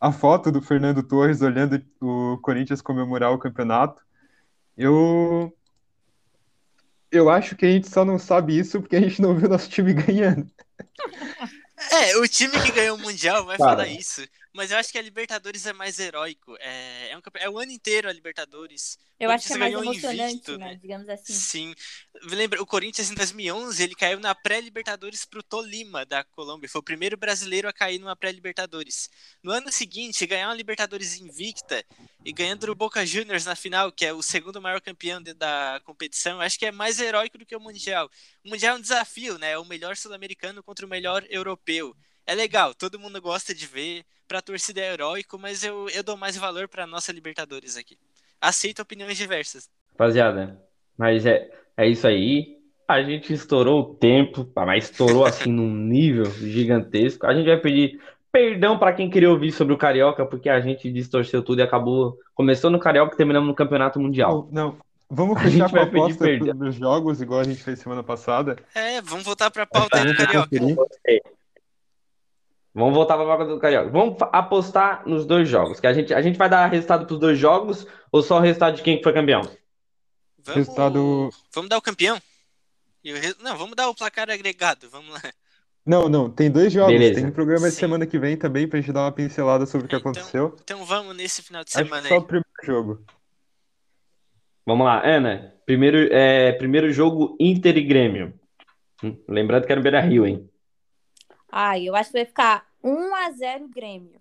a foto do Fernando Torres olhando o Corinthians comemorar o campeonato. Eu eu acho que a gente só não sabe isso porque a gente não viu nosso time (laughs) ganhando. É, o time que ganhou o Mundial vai Cara. falar isso, mas eu acho que a Libertadores é mais heróico. É, é, um é o ano inteiro a Libertadores. Eu acho que é mais emocionante, invicto, né? Digamos assim. Sim. Lembra, o Corinthians em 2011, ele caiu na pré-Libertadores pro Tolima da Colômbia. Foi o primeiro brasileiro a cair numa pré-Libertadores. No ano seguinte, ganhar uma Libertadores invicta e ganhando o Boca Juniors na final, que é o segundo maior campeão da competição, acho que é mais heróico do que o Mundial. O Mundial é um desafio, né? É o melhor sul-americano contra o melhor europeu. É legal, todo mundo gosta de ver. Pra torcida é heróico, mas eu, eu dou mais valor pra nossa Libertadores aqui. Aceito opiniões diversas. Rapaziada, mas é, é isso aí. A gente estourou o tempo, mas estourou assim num nível gigantesco. A gente vai pedir perdão para quem queria ouvir sobre o Carioca, porque a gente distorceu tudo e acabou. Começou no Carioca e terminamos no Campeonato Mundial. Não, não. Vamos A fechar gente com a vai pedir perdão. dos jogos, igual a gente fez semana passada. É, vamos voltar pra pauta aí do Carioca. Vamos voltar para a vaga do Carioca. Vamos apostar nos dois jogos. Que a gente, a gente vai dar resultado para os dois jogos ou só o resultado de quem que foi campeão? Vamos, Resultado- vamos dar o campeão? O Não, vamos dar o placar agregado. Vamos lá. Não, não, tem dois jogos. Beleza. Tem um programa de Sim. semana que vem também pra gente dar uma pincelada sobre o que Então, aconteceu. Então vamos nesse final de Acho que semana só aí. o primeiro jogo. Vamos lá, Ana. Primeiro, é, primeiro jogo Inter e Grêmio. Hum, Lembrando que era no Beira Rio, hein? Ai, eu acho que vai ficar 1x0 Grêmio.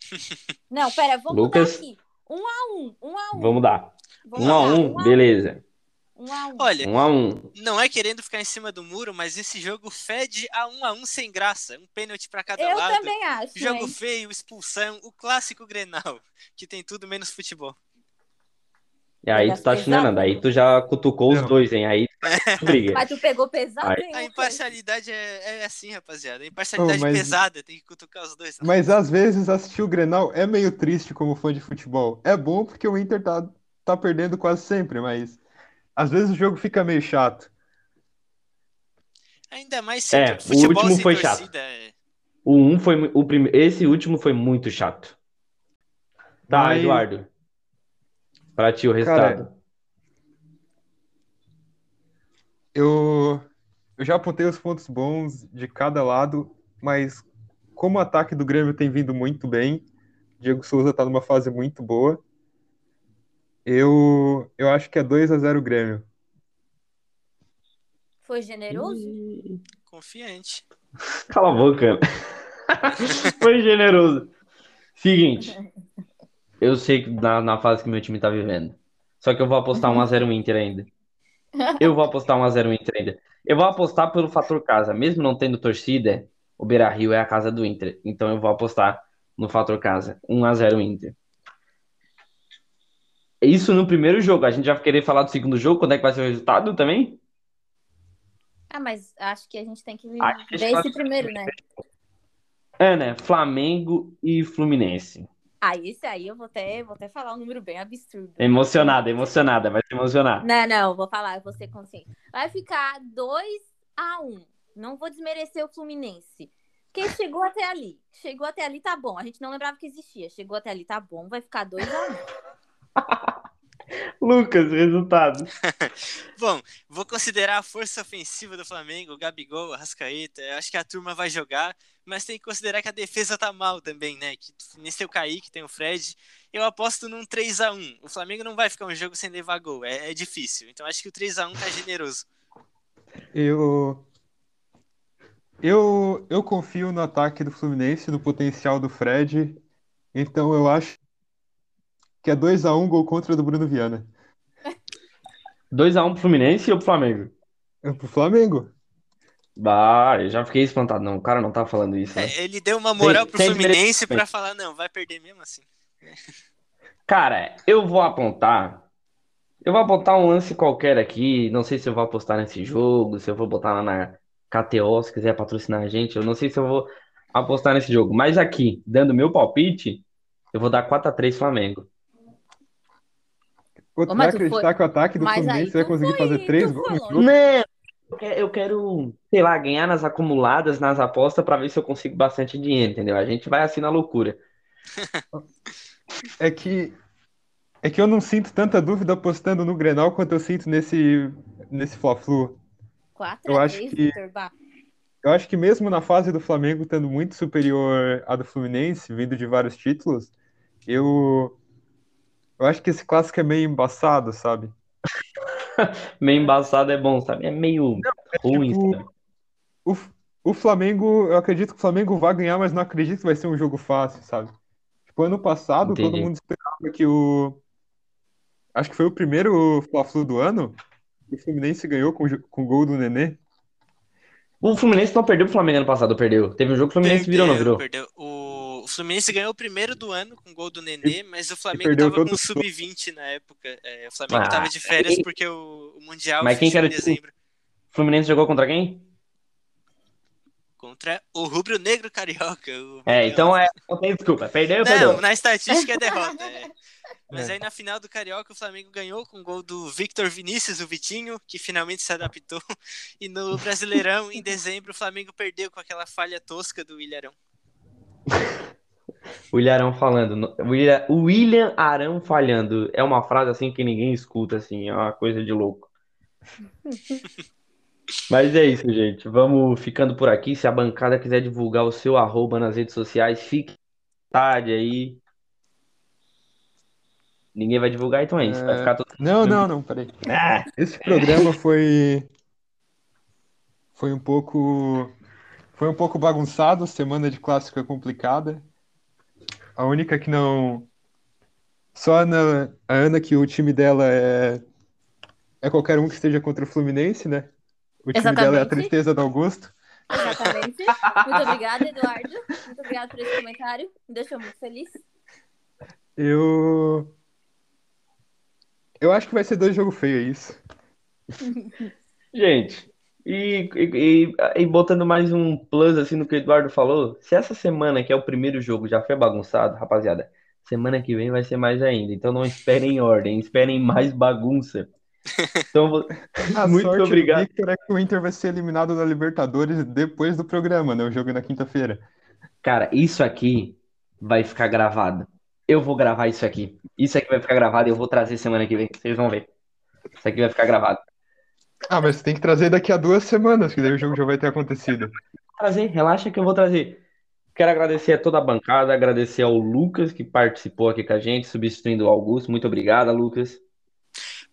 (laughs) Não, pera, vamos Lucas? mudar aqui. 1x1, 1x1. Vamos dar. Vamos Um a lá, um, 1 a 1. beleza. Um a um. Olha, Um a um. não é querendo ficar em cima do muro, mas esse jogo fede a um a um sem graça. Um pênalti pra cada Eu lado. também acho. Jogo hein? feio, expulsão, o clássico Grenal, que tem tudo menos futebol. E aí tu tá pesado, chinelando. Aí tu já cutucou os Não. dois, hein? Aí (laughs) briga. Mas tu pegou pesado, hein, A imparcialidade é, é assim, rapaziada. A imparcialidade Oh, mas- pesada, tem que cutucar os dois. Mas às vezes assistir o Grenal é meio triste como fã de futebol. É bom porque o Inter tá, tá perdendo quase sempre, mas às vezes o jogo fica meio chato. Ainda mais se É, o último sem foi torcida. é- O um foi o prime... Esse último foi muito chato. Tá, Mas- Eduardo. Pra ti o resultado. Eu, eu já apontei os pontos bons de cada lado, mas como o ataque do Grêmio tem vindo muito bem, Diego Souza tá numa fase muito boa, eu, eu acho que é 2 a 0 Grêmio. Foi generoso? Ih, Confiante. (laughs) Cala a boca. (laughs) Foi generoso. Seguinte. Eu sei que na, na fase que meu time tá vivendo. Só que eu vou apostar 1x0 Inter ainda. Eu vou apostar 1x0 Inter ainda. Eu vou apostar pelo fator casa. Mesmo não tendo torcida, o Beira-Rio é a casa do Inter. Então eu vou apostar no fator casa. 1x0 Inter. Isso no primeiro jogo. A gente já vai querer falar do segundo jogo. Quando é que vai ser o resultado também? Ah, mas acho que a gente tem que ver esse esse primeiro, né? É, né? Flamengo e Fluminense. Ah, esse aí eu vou até, vou até falar um número bem absurdo. Emocionada, emocionada. Vai se emocionar. Não, não, vou falar, eu vou ser consciente. Vai ficar 2 a 1 Não vou desmerecer o Fluminense. Porque chegou até ali. Chegou até ali, tá bom. A gente não lembrava que existia. Chegou até ali, tá bom. Vai ficar 2 a 1 (laughs) Lucas, resultado. (laughs) Bom, vou considerar a força ofensiva do Flamengo, o Gabigol, a Rascaeta. Eu acho que a turma vai jogar, mas tem que considerar que a defesa tá mal também, né? Que nesse tem o Kaique, tem o Fred. Eu aposto num 3 a 1 O Flamengo não vai ficar um jogo sem levar gol, é, é difícil. Então acho que o 3 a 1 tá generoso. Eu, eu, eu confio no ataque do Fluminense, no potencial do Fred, então eu acho que é 2 a 1 gol contra do Bruno Viana. 2x1 pro Fluminense ou pro Flamengo? É pro Flamengo. Bah, eu já fiquei espantado. Não, o cara não tá falando isso, né? É, ele deu uma moral Sem- pro sem Fluminense pra falar, não, vai perder mesmo assim. Cara, eu vou apontar. Eu vou apontar um lance qualquer aqui. Não sei se eu vou apostar nesse jogo, se eu vou botar lá na KTO, se quiser patrocinar a gente. Eu não sei se eu vou apostar nesse jogo. Mas aqui, dando meu palpite, eu vou dar 4x3 Flamengo. Ô, tu vai tu acreditar foi- que o ataque do Mas Fluminense vai conseguir foi- fazer três gols? Não! Eu quero, sei lá, ganhar nas acumuladas, nas apostas, pra ver se eu consigo bastante dinheiro, entendeu? A gente vai assim na loucura. É que é que eu não sinto tanta dúvida apostando no Grenal quanto eu sinto nesse nesse Fla-Flu. 4 Eu acho 3 que-. Eu acho que mesmo na fase do Flamengo estando muito superior à do Fluminense, vindo de vários títulos, eu eu acho que esse clássico é meio embaçado, sabe? (laughs) (laughs) Meio embaçado é bom, sabe? É meio ruim, tipo, sabe? O, o Flamengo, eu acredito que o Flamengo vai ganhar, mas não acredito que vai ser um jogo fácil, sabe? Tipo, ano passado, todo Entendi. mundo esperava que o. Acho que foi o primeiro Fla-Flu do ano. que O Fluminense ganhou com, com o gol do Nenê. O Fluminense não perdeu pro Flamengo ano passado, perdeu. Teve um jogo que o Fluminense virou, não virou? Perdeu. O, o Fluminense ganhou o primeiro do ano com gol do Nenê, mas o Flamengo tava com o sub-20 na época. É, o Flamengo Ah, tava de férias e- porque o, o Mundial Mas quem que era em o dezembro. O Fluminense jogou contra quem? Contra o Rubro Negro Carioca. o É, então é. Não tem desculpa. Perdeu, Não, perdeu. na estatística é derrota. é. (laughs) Mas É. aí na final do Carioca o Flamengo ganhou com o gol do Victor Vinícius, o Vitinho, que finalmente se adaptou. (laughs) E no Brasileirão, em dezembro, o Flamengo perdeu com aquela falha tosca do Ilharão. (laughs) O William Arão falando. o William, Arão falhando. É uma frase assim que ninguém escuta, assim. É uma coisa de louco. (laughs) Mas é isso, gente. Vamos ficando por aqui. Se a bancada quiser divulgar o seu arroba nas redes sociais, fique à vontade aí. Ninguém vai divulgar, então é isso. Vai É, ficar tudo. Não, não, não, peraí. Ah, Esse programa foi foi um pouco foi um pouco bagunçado, semana de clássico é complicada. A única que não só a Ana, a Ana que o time dela é é qualquer um que esteja contra o Fluminense, né? O time Exatamente. dela é a tristeza do Augusto. Exatamente. Muito obrigada, Eduardo. Muito obrigada por esse comentário. Me deixou muito feliz. Eu. Eu acho que vai ser dois jogos feios, é isso. (laughs) Gente, e, e, e- botando mais um plus assim no que o Eduardo falou, se essa semana, que é o primeiro jogo, já foi bagunçado, rapaziada, semana que vem vai ser mais ainda. Então não esperem ordem, esperem mais bagunça. Então, (laughs) A (laughs) Muito obrigado. do Victor é que o Inter vai ser eliminado da Libertadores depois do programa, né? O jogo é na quinta-feira. cara, isso aqui vai ficar gravado. Eu vou gravar isso aqui. Isso aqui vai ficar gravado e eu vou trazer semana que vem. Vocês vão ver. Isso aqui vai ficar gravado. Ah, mas tem que trazer daqui a duas semanas, que daí o jogo já vai ter acontecido. trazer, relaxa que eu vou trazer. Quero agradecer a toda a bancada, agradecer ao Lucas que participou aqui com a gente, substituindo o Augusto. Muito obrigado, Lucas.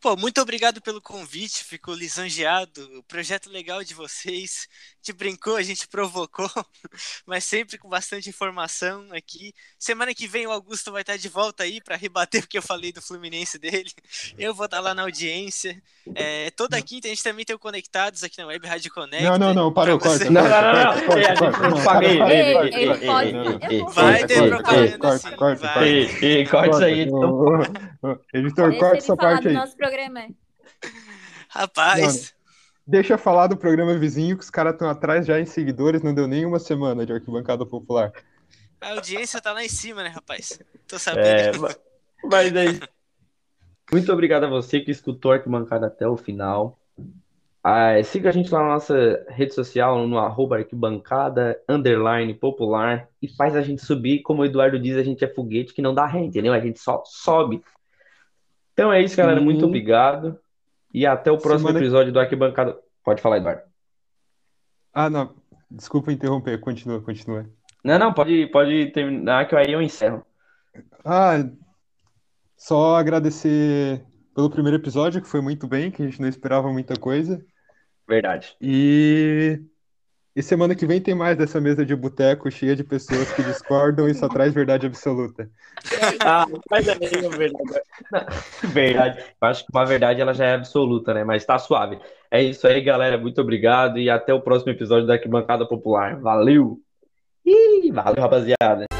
Pô, muito obrigado pelo convite, fico lisonjeado. O projeto legal de vocês. A gente brincou, a gente provocou, (laughs) mas sempre com bastante informação aqui. Semana que vem o Augusto vai estar de volta aí para rebater o que eu falei do Fluminense dele. Eu vou estar lá na audiência. É, toda quinta a gente também tem o Conectados aqui na Web Rádio Connect. Não, não, não, parou, corta. (laughs) Não, não, não, não. Corta, Vai ter propaganda corta, corta, vai. corta. Corta isso aí. então. Editor, corta essa parte aí. Programa. Rapaz, Deixa eu falar do programa vizinho, que os caras estão atrás já em seguidores, não deu nem uma semana de arquibancada popular. a audiência tá lá em cima, né, rapaz? Tô É, sabendo. mas é isso. Muito obrigado a você que escutou a arquibancada até o final. Ah, siga a gente lá na nossa rede social, no arroba arquibancada, underline, popular, e faz a gente subir. Como o Eduardo diz, a gente é foguete que não dá ré, entendeu? A gente só sobe. Então é isso, galera. Muito Sim. obrigado. E até o próximo Semana- episódio do Arquibancada. Pode falar, Eduardo. Ah, não. Desculpa interromper, continua, continua. Não, não, pode, pode terminar que aí eu encerro. Ah, só agradecer pelo primeiro episódio, que foi muito bem, que a gente não esperava muita coisa. Verdade. E, e semana que vem tem mais dessa mesa de boteco cheia de pessoas que discordam e só traz verdade absoluta. (laughs) Ah, mas é verdade. Verdade. Eu acho que uma verdade ela já é absoluta, né? Mas tá suave. É isso aí, galera. Muito obrigado e até o próximo episódio da Arquibancada Popular. Valeu! Ih, valeu, rapaziada.